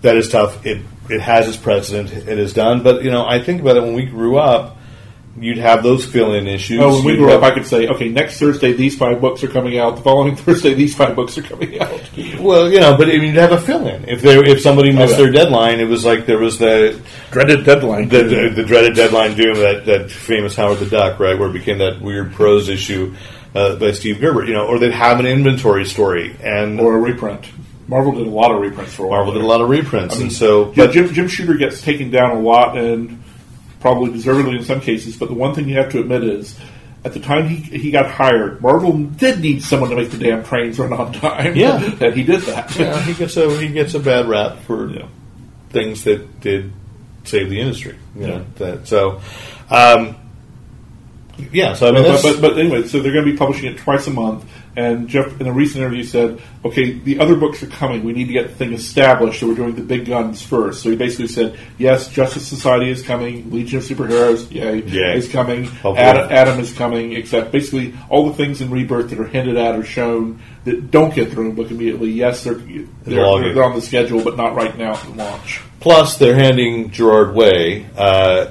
C: that is tough. It it has its precedent. It is done, but you know, I think about it when we grew up. You'd have those fill-in issues.
H: Oh, when we grew up, I could say, okay, next Thursday these five books are coming out. The following Thursday these five books are coming out.
C: Well, you know, but I mean, you'd have a fill-in if they if somebody missed
H: Oh, yeah.
C: their deadline. It was like there was the
H: Dreaded deadline.
C: the, the, the dreaded deadline doom that that famous Howard the Duck, right, where it became that weird prose issue uh, by Steve Gerber, you know, or they'd have an inventory story, and
H: or a reprint. Marvel did a lot of reprints for a while.
C: Marvel did a lot of reprints,
H: I mean,
C: and so but
H: Jim, Jim Shooter gets taken down a lot, and probably deservedly in some cases. But the one thing you have to admit is, at the time he he got hired, Marvel did need someone to make the damn trains run on time.
C: Yeah.
H: and he did that.
C: yeah, he gets a he gets a bad rap for
H: Yeah.
C: things that did save the industry, you know. That so. Um, yeah, so I mean,
H: But, but, but anyway, so they're going to be publishing it twice a month. And Geoff, in a recent interview, said, "Okay, the other books are coming. We need to get the thing established. So we're doing the big guns first. So he basically said, "Yes, Justice Society is coming. Legion of Superheroes, yay,
C: Yay.
H: is coming.
C: Hopefully.
H: Adam, Adam is coming. Except basically all the things in Rebirth that are hinted at or shown that don't get own book immediately. Yes, they're they're, they're, they're on the schedule, but not right now at launch.
C: plus they're handing Gerard Way. Uh,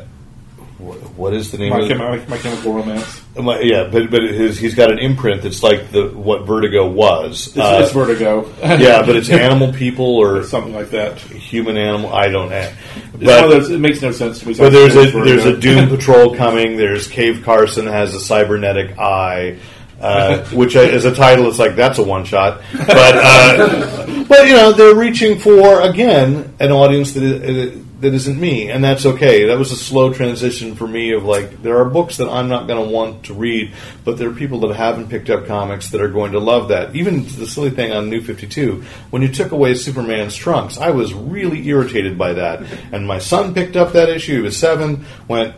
C: what is the name
H: My,
C: of
H: my Chemical Romance.
C: My- Yeah, but but his, he's got an imprint that's like the what Vertigo was.
H: It's,
C: Uh,
H: it's Vertigo.
C: yeah, but it's animal people or
H: something like that.
C: human animal. I don't know.
H: It's one of
C: But,
H: those, it makes no sense to me.
C: but there's a
H: Vertigo.
C: there's a Doom Patrol coming. There's Cave Carson has a cybernetic eye. Uh, which is a title. It's like that's a one shot, but uh, but you know they're reaching for again an audience that is, that isn't me, and that's okay. That was a slow transition for me. Of like there are books that I'm not going to want to read, but there are people that haven't picked up comics that are going to love that. Even the silly thing on New Fifty Two, when you took away Superman's trunks, I was really irritated by that, and my son picked up that issue. He was seven. Went,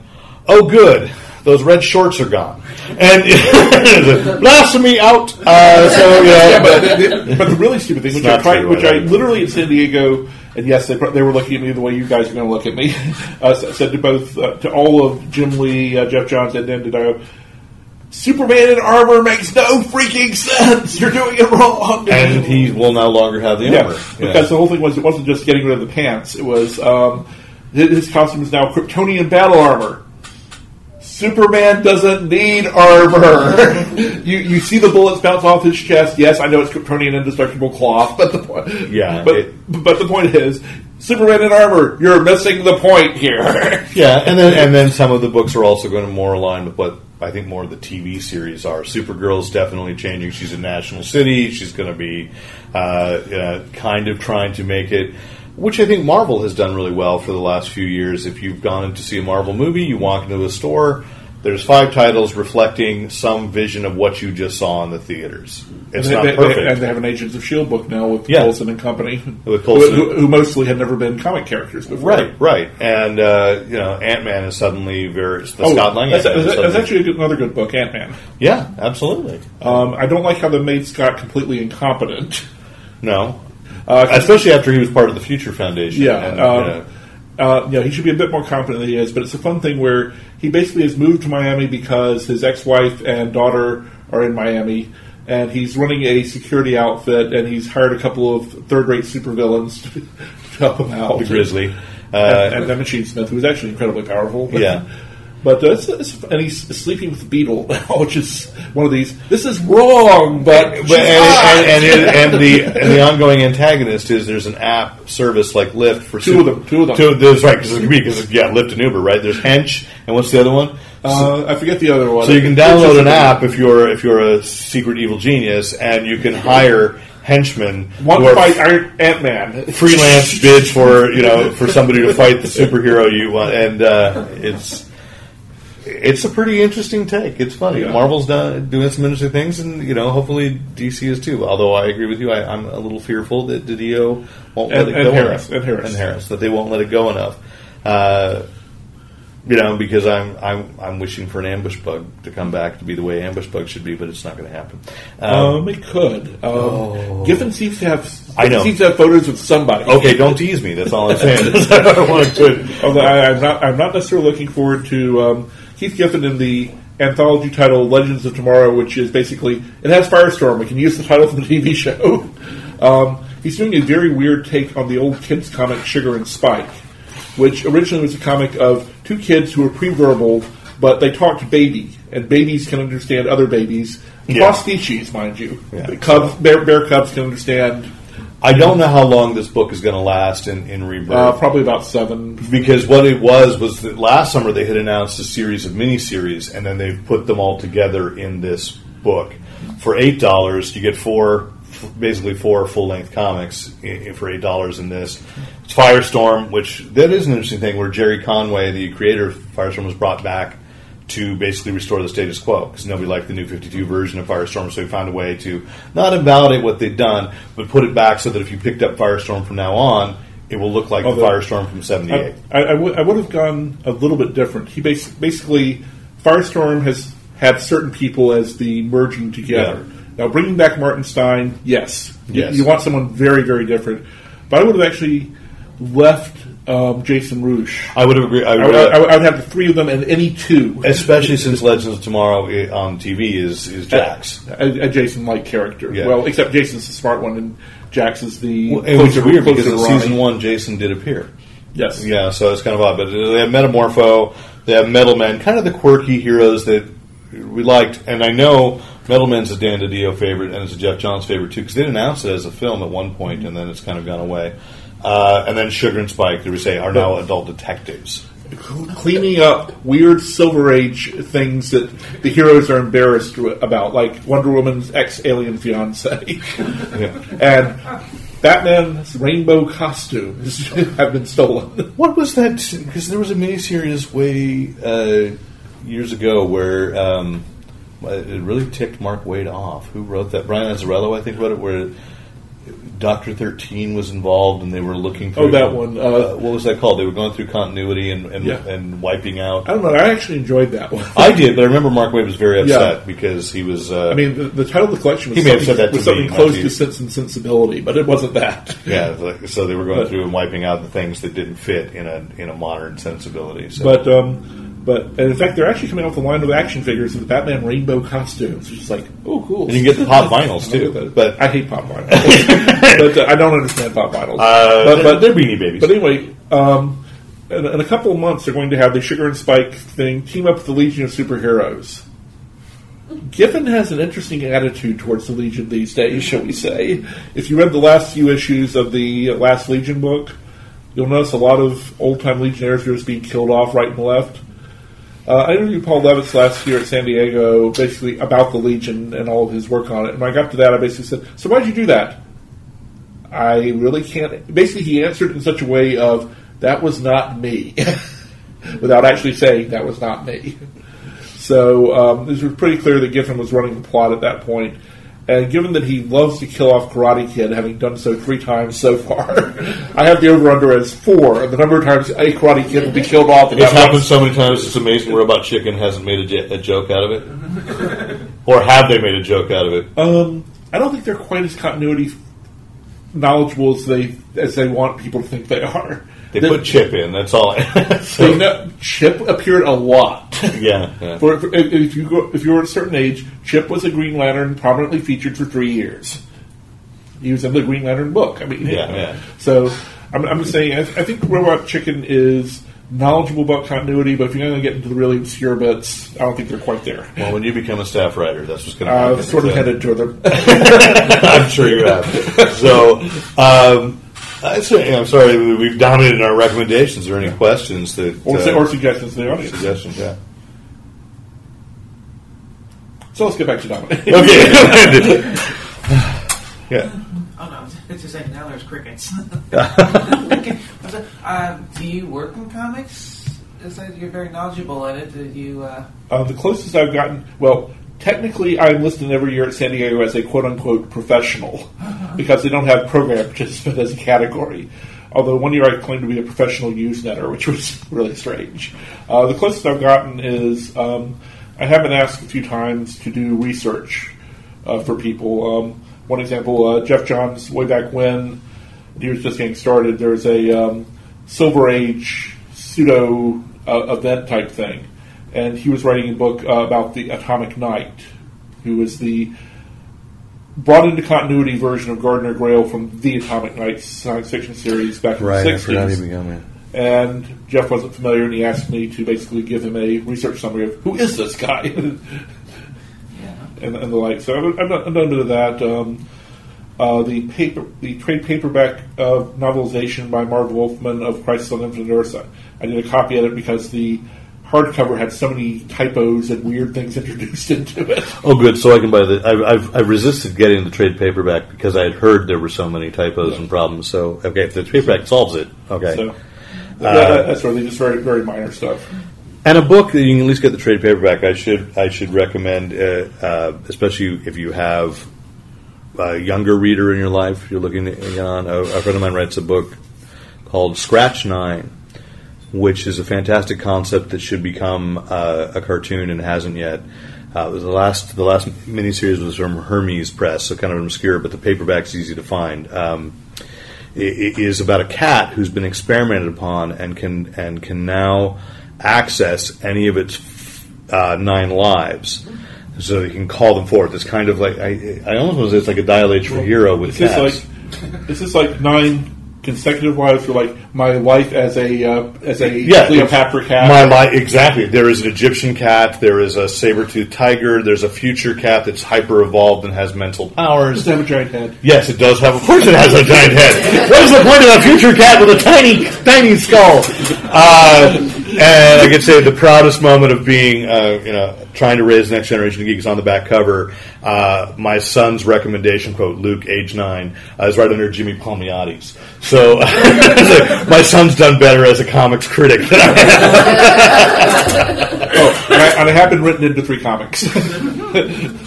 C: oh good. those red shorts are gone, and blasphemy out. Uh, so yeah,
H: yeah, but,
C: but,
H: the, but the really stupid thing, which I
C: not
H: tried,
C: true,
H: which
C: I
H: literally in San Diego, and yes, they, they were looking at me the way you guys are going to look at me. Uh, said to both uh, to all of Jim Lee, uh, Geoff Johns, and DiDio, Superman in armor makes no freaking sense. You're doing it wrong.
C: and he will no longer have the
H: yeah,
C: armor.
H: because the whole thing was it wasn't just getting rid of the pants; it was um, his costume is now Kryptonian battle armor. Superman doesn't need armor. you you see the bullets bounce off his chest. Yes, I know it's Kryptonian indestructible cloth, but the point,
C: Yeah,
H: but
C: it-
H: but the point is, Superman in armor. You're missing the point here.
C: Yeah, and then and then some of the books are also going to more align with what I think more of the TV series are. Supergirl's definitely changing. She's a National City. She's going to be uh, uh, kind of trying to make it, which I think Marvel has done really well for the last few years. If you've gone to see a Marvel movie, you walk into a store. There's five titles reflecting some vision of what you just saw in the theaters. It's
H: and,
C: not
H: they, they-
C: perfect.
H: and they have an Agents of Shield book now with
C: Yeah.
H: Coulson and company,
C: With Coulson.
H: who, who mostly had never been comic characters before.
C: Right, right, and uh, you know, Ant Man is suddenly very the Scott Lang.
H: Oh, that's,
C: Ant-Man is
H: that's, that's actually good, another good book, Ant Man.
C: yeah, absolutely.
H: Um, I don't like how they made Scott completely incompetent.
C: No,
H: Uh,
C: especially after he was part of the Future Foundation.
H: yeah,
C: and,
H: um,
C: you know,
H: uh, yeah, he should be a bit more competent than he is. But it's a fun thing where he basically has moved to Miami because his ex-wife and daughter are in Miami, and he's running a security outfit, and he's hired a couple of third-rate supervillains to, to help him out.
C: the Grizzly. Uh,
H: and, and Machine Smith, who's actually incredibly powerful.
C: Yeah.
H: But it's, and he's sleeping with the Beetle which is one of these. This is wrong, but
C: but and, and, and, it- and the and the ongoing antagonist is there's an app service like Lyft for
H: Two of them, two of them.
C: Two, there's right because yeah, Lyft and Uber, right? There's Hench, and what's the other one?
H: uh, I forget the other one.
C: So you can download an app if you're if you're a secret evil genius, and you can hire henchmen
H: One fight Ant Man.
C: freelance bids for you know for somebody to fight the superhero you want, and uh, it's it's a pretty interesting take. It's funny.
H: Yeah.
C: Marvel's done, doing some interesting things, and you know hopefully DC is too. Although I agree with you, I, I'm a little fearful that DiDio won't
H: And-
C: let it go
H: Harras,
C: enough.
H: and Harras.
C: and Harras that they won't let it go enough. Uh, you know, because I'm I'm I'm wishing for an ambush bug to come back to be the way ambush bug should be, but it's not going to happen.
H: Um, it could. Um, Giffen seems to have.
C: Oh. I know.
H: Seems to have photos of somebody.
C: Okay, don't tease me. That's all I'm saying. I don't want to.
H: Although I, I'm not. I'm not necessarily looking forward to um, Keith Giffen in the anthology title Legends of Tomorrow, which is basically it has Firestorm. We can use the title from the TV show. Um, he's doing a very weird take on the old kids comic Sugar and Spike, which originally was a comic of two kids who were pre-verbal, but they talked baby, and babies can understand other babies.
C: Yeah.
H: Cross species, mind you.
C: Yeah.
H: Cubs, bear, bear cubs can understand.
C: I don't know how long this book is going to last in, in rebirth.
H: Uh, probably about seven.
C: because what it was was that last summer they had announced a series of miniseries, and then they've put them all together in this book. For eight dollars, you get four, f- basically four full length comics for eight dollars in this. It's Firestorm, which that is an interesting thing, where Gerry Conway, the creator of Firestorm, was brought back to basically restore the status quo because nobody liked the new 52 version of Firestorm, so he found a way to not invalidate what they'd done, but put it back so that if you picked up Firestorm from now on, it will look like the Firestorm from '78.
H: I, I, would, have gone a little bit different. He bas- basically Firestorm has had certain people as the merging together. Now bringing back Martin Stein, yes, You-
C: Yes.
H: You, want someone very very different. But I would have actually left um, Jason Rusch.
C: I would have agreed. I
H: I
C: would,
H: would, I would- I would have the three of them and any two.
C: especially since Legends of Tomorrow on TV is is Jax.
H: A, a Jason like character.
C: Yeah.
H: Well, except Jason's the smart one and Jax is the
C: Well, it was
H: closer-
C: weird
H: closer
C: because in season one, Jason did appear.
H: Yes.
C: Yeah, so it's kind of odd. But they have Metamorpho, they have Metal Metalman, kind of the quirky heroes that we liked. And I know Metal Metalman's a Dan DiDio favorite and it's a Geoff Johns favorite too because they announced it as a film at one point and then it's kind of gone away. Uh, and then Sugar and Spike, did we say, are now adult detectives.
H: cleaning up weird Silver Age things that the heroes are embarrassed about, like Wonder Woman's ex-alien fiance, and Batman's rainbow costumes have been stolen.
C: What was that? Because there was a miniseries way uh, years ago where um, it really ticked Mark Waid off. Who wrote that? Brian Azzarello, I think, wrote it. Where Doctor Thirteen was involved, and they were looking. Through,
H: Oh, that one, uh,
C: what was that called? They were going through continuity and and,
H: Yeah.
C: and wiping out.
H: I don't know. I actually enjoyed that one.
C: I did, but I remember Mark Waid was very upset
H: Yeah.
C: because he was. Uh,
H: I mean, the, the title of the collection was
C: He may have
H: something,
C: said that to
H: was something
C: me,
H: close
C: to
H: to. Sense and Sensibility, but it wasn't that.
C: yeah, like, so they were going
H: But-
C: through and wiping out the things that didn't fit in a in a modern sensibility. So.
H: But um, but and in fact, they're actually coming out with a line of action figures of the Batman rainbow costumes, which is like, oh, cool.
C: and you get the pop vinyls too. But
H: I hate pop vinyls, but uh, I don't understand pop vinyls.
C: uh,
H: but, but
C: they're beanie babies.
H: But anyway, um, in, in a couple of months, they're going to have the Sugar and Spike thing team up with the Legion of Superheroes. Giffen has an interesting attitude towards the Legion these days, shall we say. If you read the last few issues of the last Legion book, you'll notice a lot of old time Legionnaires are just being killed off right and left. Uh, I interviewed Paul Levitz last year at San Diego, basically about the Legion and all of his work on it. And when I got to that, I basically said, "So why'd you do that?" I really can't. Basically, he answered in such a way of that was not me, without actually saying that was not me. So um, it was pretty clear that Giffen was running the plot at that point. And given that he loves to kill off Karate Kid, having done so three times so far, I have the over under as four. And the number of times a Karate Kid will be killed off. in
C: It's happened so many times. It's amazing. Robot Chicken hasn't made a, j- a joke out of it, or have they made a joke out of it?
H: Um, I don't think they're quite as continuity knowledgeable as they as they want people to think they are.
C: They
H: The-
C: put Chip in. That's all. so,
H: Chip appeared a lot.
C: yeah, yeah.
H: For, for- if, if you go, if you were at a certain age, Chip was a Green Lantern prominently featured for three years. He was in the Green Lantern book. I mean,
C: Yeah, yeah.
H: So I'm, I'm saying, I, I think Robot Chicken is knowledgeable about continuity, but if you're going to get into the really obscure bits, I don't think they're quite there.
C: Well, when you become a staff writer, that's what's going to happen.
H: sort of
C: So-
H: headed toward them.
C: I'm sure you have. So, um, I say, I'm sorry, we- we've dominated our recommendations. Are there any questions that
H: or,
C: uh,
H: or suggestions to the audience.
C: suggestions? Yeah.
H: So let's get back to Dominic.
C: Okay. yeah.
G: Oh no, it's just saying now there's crickets. okay. So, uh, do you work in comics? Is that you're very knowledgeable at it? Did you? Uh,
H: Uh, the closest I've gotten, well, technically I'm listed every year at San Diego as a quote unquote professional because they don't have program participant as a category. Although one year I claimed to be a professional Usenetter, which was really strange. Uh, the closest I've gotten is um, I have been asked a few times to do research uh, for people. Um, one example, uh, Geoff Johns, way back when he was just getting started, there was a um, Silver Age pseudo uh, event type thing. And he was writing a book uh, about the Atomic Knight, who was the brought into continuity version of Gardner Grayle from the Atomic Knight science fiction series back in the 60s. And Geoff wasn't familiar, and he asked me to basically give him a research summary of who is this guy, and,
G: yeah.
H: and the like. So I've, I've done I've done a bit of that. Um, uh, the paper, the trade paperback uh, novelization by Marv Wolfman of Crisis on Infinite Earths. I- I did a copy of it because the hardcover had so many typos and weird things introduced into it.
C: Oh, good. So I can buy the. I've, I've, I've resisted getting the trade paperback because I had heard there were so many typos and problems. So okay, if the paperback solves it, okay.
H: So that, that's really just very very minor stuff.
C: And a book that you can at least get the trade paperback. I should I should recommend, uh, uh, especially if you have a younger reader in your life. You're looking on. A, a friend of mine writes a book called Scratch Nine, which is a fantastic concept that should become uh, a cartoon and hasn't yet. Uh, the last the last miniseries was from Hermes Press, so kind of obscure, but the paperback's easy to find. Um, it, it is about a cat who's been experimented upon and can and can now access any of its uh, nine lives. So you can call them forth. It's kind of like I, I almost want to say it's like a dial H for hero with
H: Is this
C: cats.
H: like is like nine consecutive lives for like my life as a uh, as a
C: Yeah,
H: Cleopatra cat?
C: My li exactly. There is an Egyptian cat. There is a saber-toothed tiger. There's a future cat that's hyper evolved and has mental powers.
H: Does it have a giant head?
C: Yes, it does have. Of course, it has a giant head. What is the point of a future cat with a tiny, tiny skull? Uh, and I could say the proudest moment of being, uh, you know, trying to raise the next generation of geeks on the back cover. Uh, my son's recommendation quote, Luke, age nine, uh, is right under Jimmy Palmiotti's. So, my son's done better as a comics critic than I have.
H: Oh, and, I, and I have been written into three comics.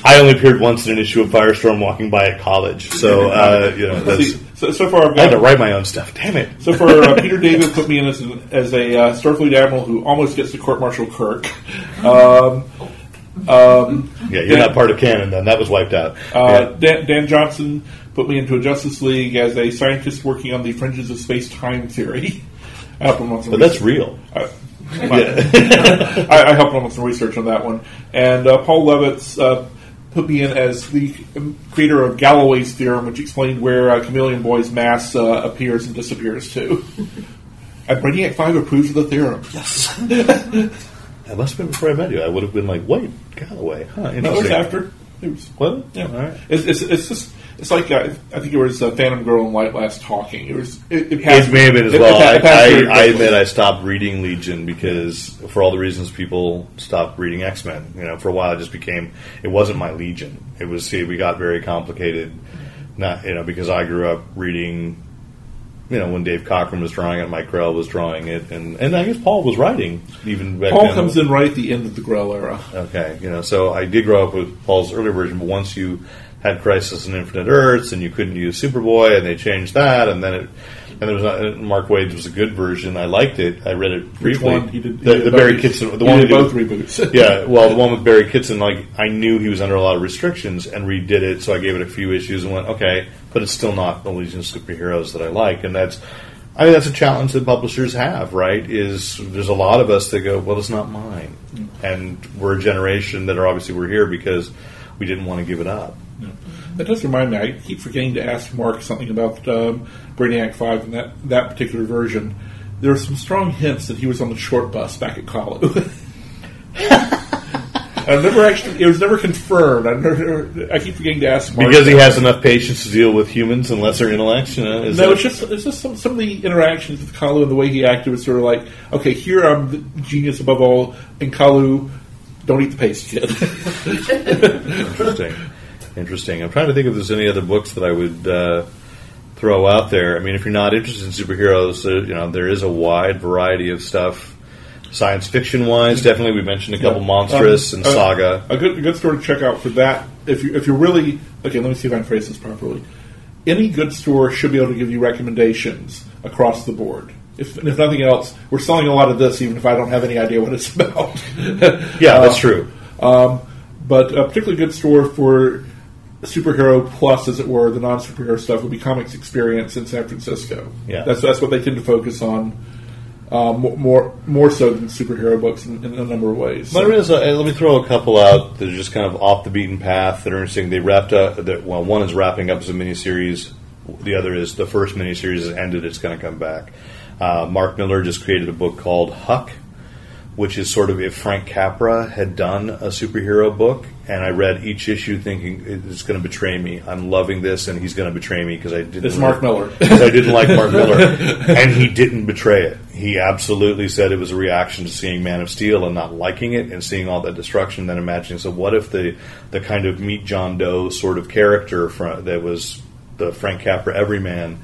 C: I only appeared once in an issue of Firestorm walking by at college, so uh, you know that's.
H: See, so, so far, I've
C: I had to write my own stuff. Damn it!
H: So far, uh, Peter David put me in as, an, as a uh, Starfleet admiral who almost gets to court martial Kirk. Um, um,
C: Yeah, you're not part of canon. Then that was wiped out.
H: uh,
C: Yeah.
H: Dan, Dan Johnson put me into a Justice League as a scientist working on the fringes of space time theory. I helped him on some
C: But that's
H: research.
C: real.
H: Uh, I, I helped him with some research on that one. And uh, Paul Levitz uh, put me in as the um, creator of Galloway's theorem, which explained where uh, Chameleon Boy's mass uh, appears and disappears to. And Brainiac 5 approves of the theorem. Yes.
C: That must have been before I met you. I would have been like, wait, Galloway, huh?
H: No, it was after. It was,
C: What?
H: yeah.
C: All right.
H: It's, it's, it's just, it's like, uh, I think it was uh, Phantom Girl and White Last Talking. It was, it, it, passed-
C: It may have been as
H: it-
C: well.
H: it it
C: I, I, I admit I stopped reading Legion because, for all the reasons people stopped reading X Men. You know, for a while it just became it wasn't my Legion. It was see, we got very complicated. Not you know because I grew up reading. You know when Dave Cockrum was drawing it, Mike Grell was drawing it, and, and I guess Paul was writing even back
H: Paul
C: then.
H: comes in right at the end of the Grell era.
C: Okay, you know, so I did grow up with Paul's earlier version, but once you had Crisis and Infinite Earths, and you couldn't use Superboy, and they changed that, and then it, and there was not, Mark Waid's was a good version. I liked it. I read it briefly.
H: one? He did- he
C: the,
H: did
C: the Barry Kitson, the
H: he
C: one
H: did both
C: did-
H: reboots.
C: yeah, well, the one with Barry Kitson, like I knew he was under a lot of restrictions, and redid it, so I gave it a few issues and went, okay, but it's still not the Legion of Superheroes that I like, and that's. I mean, that's a challenge that publishers have, right? Is there's a lot of us that go, well, it's not mine, mm. and we're a generation that are obviously we're here because we didn't want to give it up.
H: That does remind me. I keep forgetting to ask Mark something about um, Brainiac Five and that that particular version. There are some strong hints that he was on the short bus back at Colu. I've never actually. It was never confirmed. I never. I keep forgetting to ask Mark
C: Because he has enough patience to deal with humans and lesser intellects, you know. Is
H: No,
C: that-
H: it's just it's just some, some of the interactions with Colu and the way he acted was sort of like, okay, here I'm the genius above all, and Colu, don't eat the paste, kid.
C: Interesting. Interesting. I'm trying to think if there's any other books that I would uh, throw out there. I mean, if you're not interested in superheroes, uh, you know, there is a wide variety of stuff. Science fiction wise, definitely we mentioned a couple Monstress
H: Um,
C: and
H: uh,
C: saga.
H: A good, a good store to check out for that. If you if you're really okay, let me see if I can phrase this properly. Any good store should be able to give you recommendations across the board. If, if nothing else, we're selling a lot of this, even if I don't have any idea what it's about.
C: yeah, that's
H: Uh,
C: true.
H: Um, but a particularly good store for superhero plus, as it were, the non superhero stuff would be Comix Experience in San Francisco.
C: Yeah.
H: that's that's what they tend to focus on. Mo- more more so than superhero books in, in a number of ways.
C: But there is a, let me throw a couple out that are just kind of off the beaten path that are interesting. They wrapped up. That, well, one is wrapping up as a miniseries. The other is the first miniseries has ended. It's going to come back. Uh, Mark Millar just created a book called Huck, which is sort of if Frank Capra had done a superhero book. And I read each issue thinking it's going to betray me. I'm loving this, and he's going to betray me because I didn't.
H: It's Mark Millar.
C: 'cause I didn't like Mark Millar, and he didn't betray it. He absolutely said it was a reaction to seeing Man of Steel and not liking it, and seeing all that destruction. Then imagining, so what if the the kind of meet John Doe sort of character from, that was the Frank Capra everyman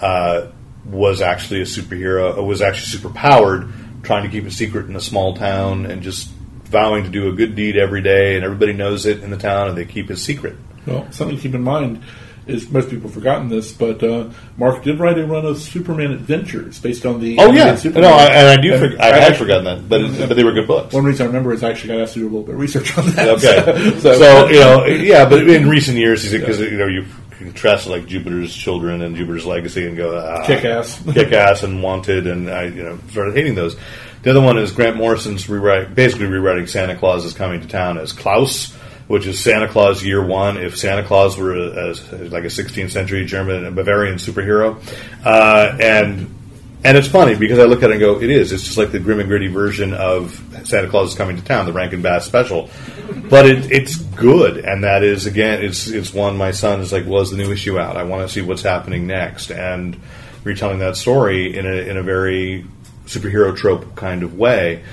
C: uh, was actually a superhero, was actually super powered, trying to keep it secret in a small town, and just vowing to do a good deed every day, and everybody knows it in the town, and they keep it secret.
H: Well, something to keep in mind is most people have forgotten this, but uh, Mark did write a run of Superman Adventures based on the.
C: Oh yeah,
H: Superman.
C: no, I, and I do.
H: And
C: For, I had
H: actually-
C: forgotten that, but but they were good books.
H: One reason I remember is I actually got asked to do a little bit of research on that.
C: Okay,
H: so,
C: so, you know, yeah, but in recent years, because you know you contrast like Jupiter's Children and Jupiter's Legacy and go ah,
H: Kick-Ass.
C: Kick-Ass, and Wanted, and I you know started hating those. The other one is Grant Morrison's rewrite, basically rewriting Santa Claus is coming to town as Klaus. Which is Santa Claus Year One? If Santa Claus were a, a, like a 16th century German Bavarian superhero, uh, and and it's funny because I look at it and go, it is. It's just like the grim and gritty version of Santa Claus is coming to town, the Rankin Bass special. But it, it's good, and that is again, it's it's one my son is like, well, is the new issue out? I want to see what's happening next, and retelling that story in a in a very superhero trope kind of way.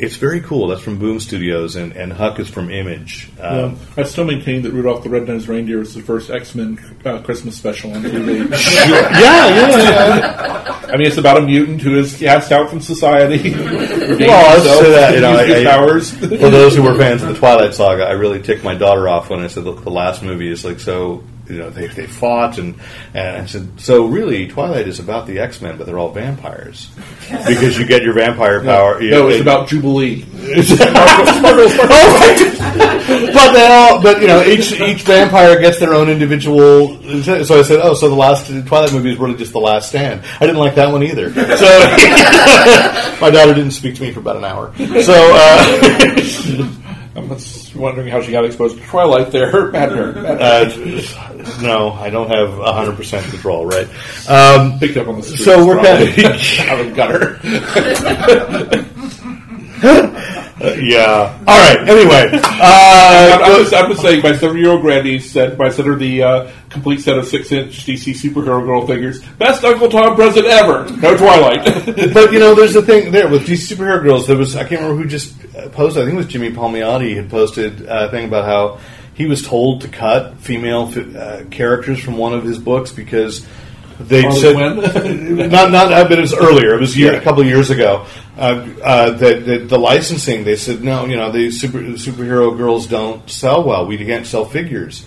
C: it's very cool. That's from Boom Studios, and, and Huck is from Image. Um,
H: Um, I still maintain that Rudolph the Red-Nosed Reindeer was the first X-Men uh, Christmas special on TV.
C: yeah, yeah, yeah.
H: I mean, it's about a mutant who is cast out from society.
C: Well, I'll say that. You know, I,
H: his
C: I-
H: powers.
C: for those who were fans of the Twilight Saga, I really ticked my daughter off when I said the, the last movie is like so. You know, they, they fought, and, and I said, so really, Twilight is about the X Men, but they're all vampires because you get your vampire power. you
H: no,
C: know,
H: it's
C: it-
H: about Jubilee.
C: but they all, but you know, each each vampire gets their own individual. So I said, oh, so the last Twilight movie is really just the Last Stand. I didn't like that one either. So my daughter didn't speak to me for about an hour. So uh,
H: I'm just wondering how she got exposed to Twilight there. Bad her. Bad her.
C: uh, no, I don't have hundred percent control. Right. Um,
H: Picked up on the street.
C: so we're kind of
H: out of gutter.
C: yeah. All right. Anyway, uh,
H: I'm just, I'm just saying, my seven-year-old granddie said, my sent her the uh, complete set of six-inch DC superhero girl figures. Best Uncle Tom present ever. No Twilight.
C: but you know, there's the thing there with these superhero girls. There was I can't remember who just uh, posted. I think it was Jimmy Palmiotti had posted a thing about how he was told to cut female uh, characters from one of his books because they
H: Harley
C: said not not but it was earlier. It was a year,
H: Yeah.
C: a couple of years ago. Uh, uh, that that the licensing they said no, you know, the super superhero girls don't sell well. We can't sell figures.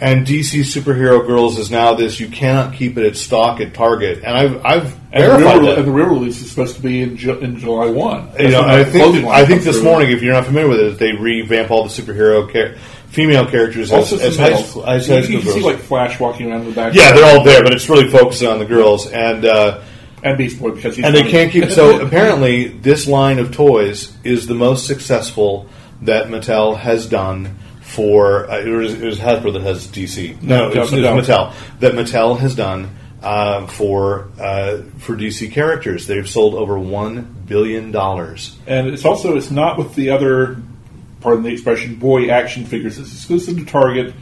C: And DC superhero girls is now this. You cannot keep it at stock at Target, and I've I've
H: and, the
C: verified
H: real, and the real release is supposed to be in, Ju- in July 1.
C: You know, I think I think this
H: through.
C: morning, if you're not familiar with it, they revamp all the superhero char- female characters as,
H: Also,
C: as high school, as
H: you,
C: high
H: you
C: school
H: can see like Flash walking around in the back.
C: yeah, they're all there, but it's really focusing on the girls, and uh,
H: and Beast Boy because he's
C: and they can't keep. So apparently, this line of toys is the most successful that Mattel has done. For uh, it, was, it was Hasbro that has DC. No,
H: No,
C: it's,
H: Mattel.
C: it's Mattel that Mattel has done uh, for uh, for DC characters. They've sold over one billion dollars.
H: And it's also it's not with the other, pardon the expression, boy action figures. It's exclusive to Target.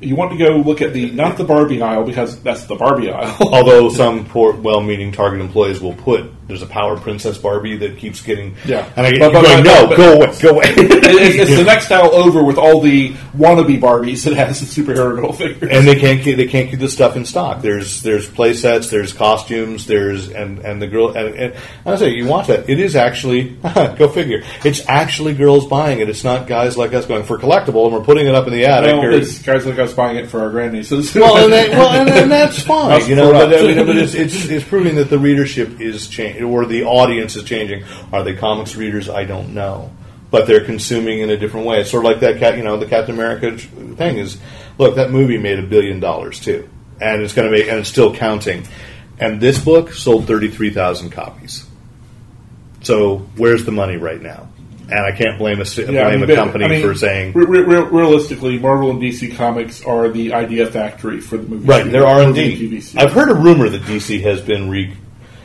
H: You want to go look at the not the Barbie aisle because that's the Barbie aisle.
C: Although some poor, well-meaning Target employees will put there's a Power Princess Barbie that keeps getting
H: Yeah.
C: and I get
H: But- but-
C: going, no,
H: but-
C: go away, go away.
H: it's, it's the next aisle over with all the wannabe Barbies that has the superhero girl figures.
C: and they can't keep, they can't keep the stuff in stock. There's there's play sets, there's costumes, there's and and the girl and, and I say you watch that. It is actually go figure. It's actually girls buying it. It's not guys like us going for collectible and we're putting it up in the attic.
H: no,
C: or-
H: it's guys like us buying it for our grandnieces.
C: well, and, that, well, and, and that's fine,
H: That's
C: you know. But. I mean, but it's, it's it's proving that the readership is changing, or the audience is changing. Are they comics readers? I don't know, but they're consuming in a different way. It's sort of like that cat, you know, the Captain America thing is. Look, that movie made a billion dollars too, and it's going to make, and it's still counting. And this book sold thirty three thousand copies. So where's the money right now? And I can't blame a
H: Yeah, I
C: blame
H: mean,
C: a company
H: I mean,
C: for saying
H: re- re- re- realistically, Marvel and DC Comics are the idea factory for the movie.
C: Right, they're R and
H: movie
C: D.
H: TV series.
C: I've heard a rumor that DC has been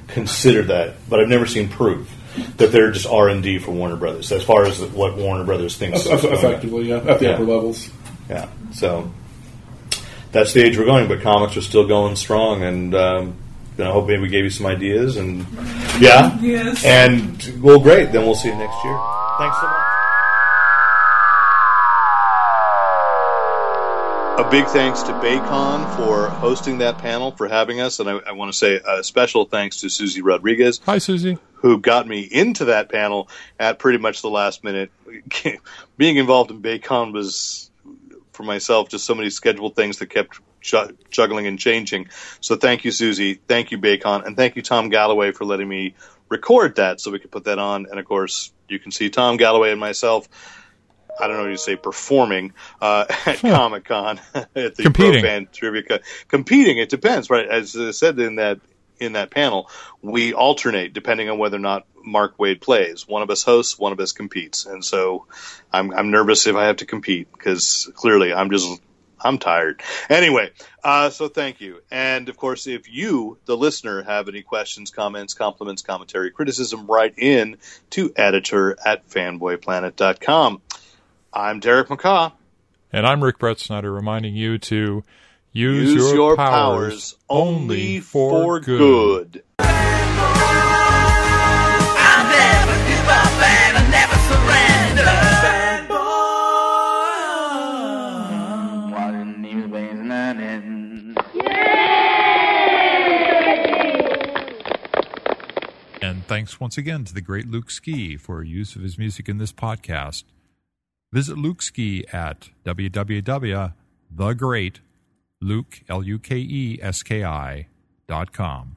C: reconsidered that, but I've never seen proof that they're just R and D for Warner Brothers. As far as what Warner Brothers thinks,
H: Eff- eff-
C: is going on.
H: effectively, yeah, at the
C: Yeah.
H: upper levels.
C: yeah. So that's the age we're going, but comics are still going strong, and um, you know, I hope maybe we gave you some ideas, and yeah,
G: Yes.
C: and well, great. Then we'll see you next year. Thanks so much. A big thanks to Baycon for hosting that panel, for having us, and I, I want to say a special thanks to Susie Rodriguez,
D: Hi, Susie.
C: who got me into that panel at pretty much the last minute. Being involved in Baycon was, for myself, just so many scheduled things that kept juggling and changing. So thank you, Susie. Thank you, Baycon. And thank you, Tom Galloway, for letting me record that so we could put that on. And of course, you can see Tom Galloway and myself. I don't know what you say, performing uh, at Comic Con at the
D: Competing.
C: Pro Fan Trivia. Co- Competing, it depends, right? As I said in that in that panel, we alternate depending on whether or not Mark Waid plays. One of us hosts, one of us competes, and so I'm I'm nervous if I have to compete because clearly I'm just I'm tired. Anyway, uh, so thank you, and of course, if you, the listener, have any questions, comments, compliments, commentary, criticism, write in to editor at fanboyplanet.com. I'm Derek McCaw.
D: And I'm Rick Brett Snyder, reminding you to use,
C: use
D: your,
C: your,
D: powers,
C: powers only for,
B: for good. And
A: thanks once again to the great Luke Ski for use of his music in this podcast. Visit at L-U-K-E-S-K-I, dot com.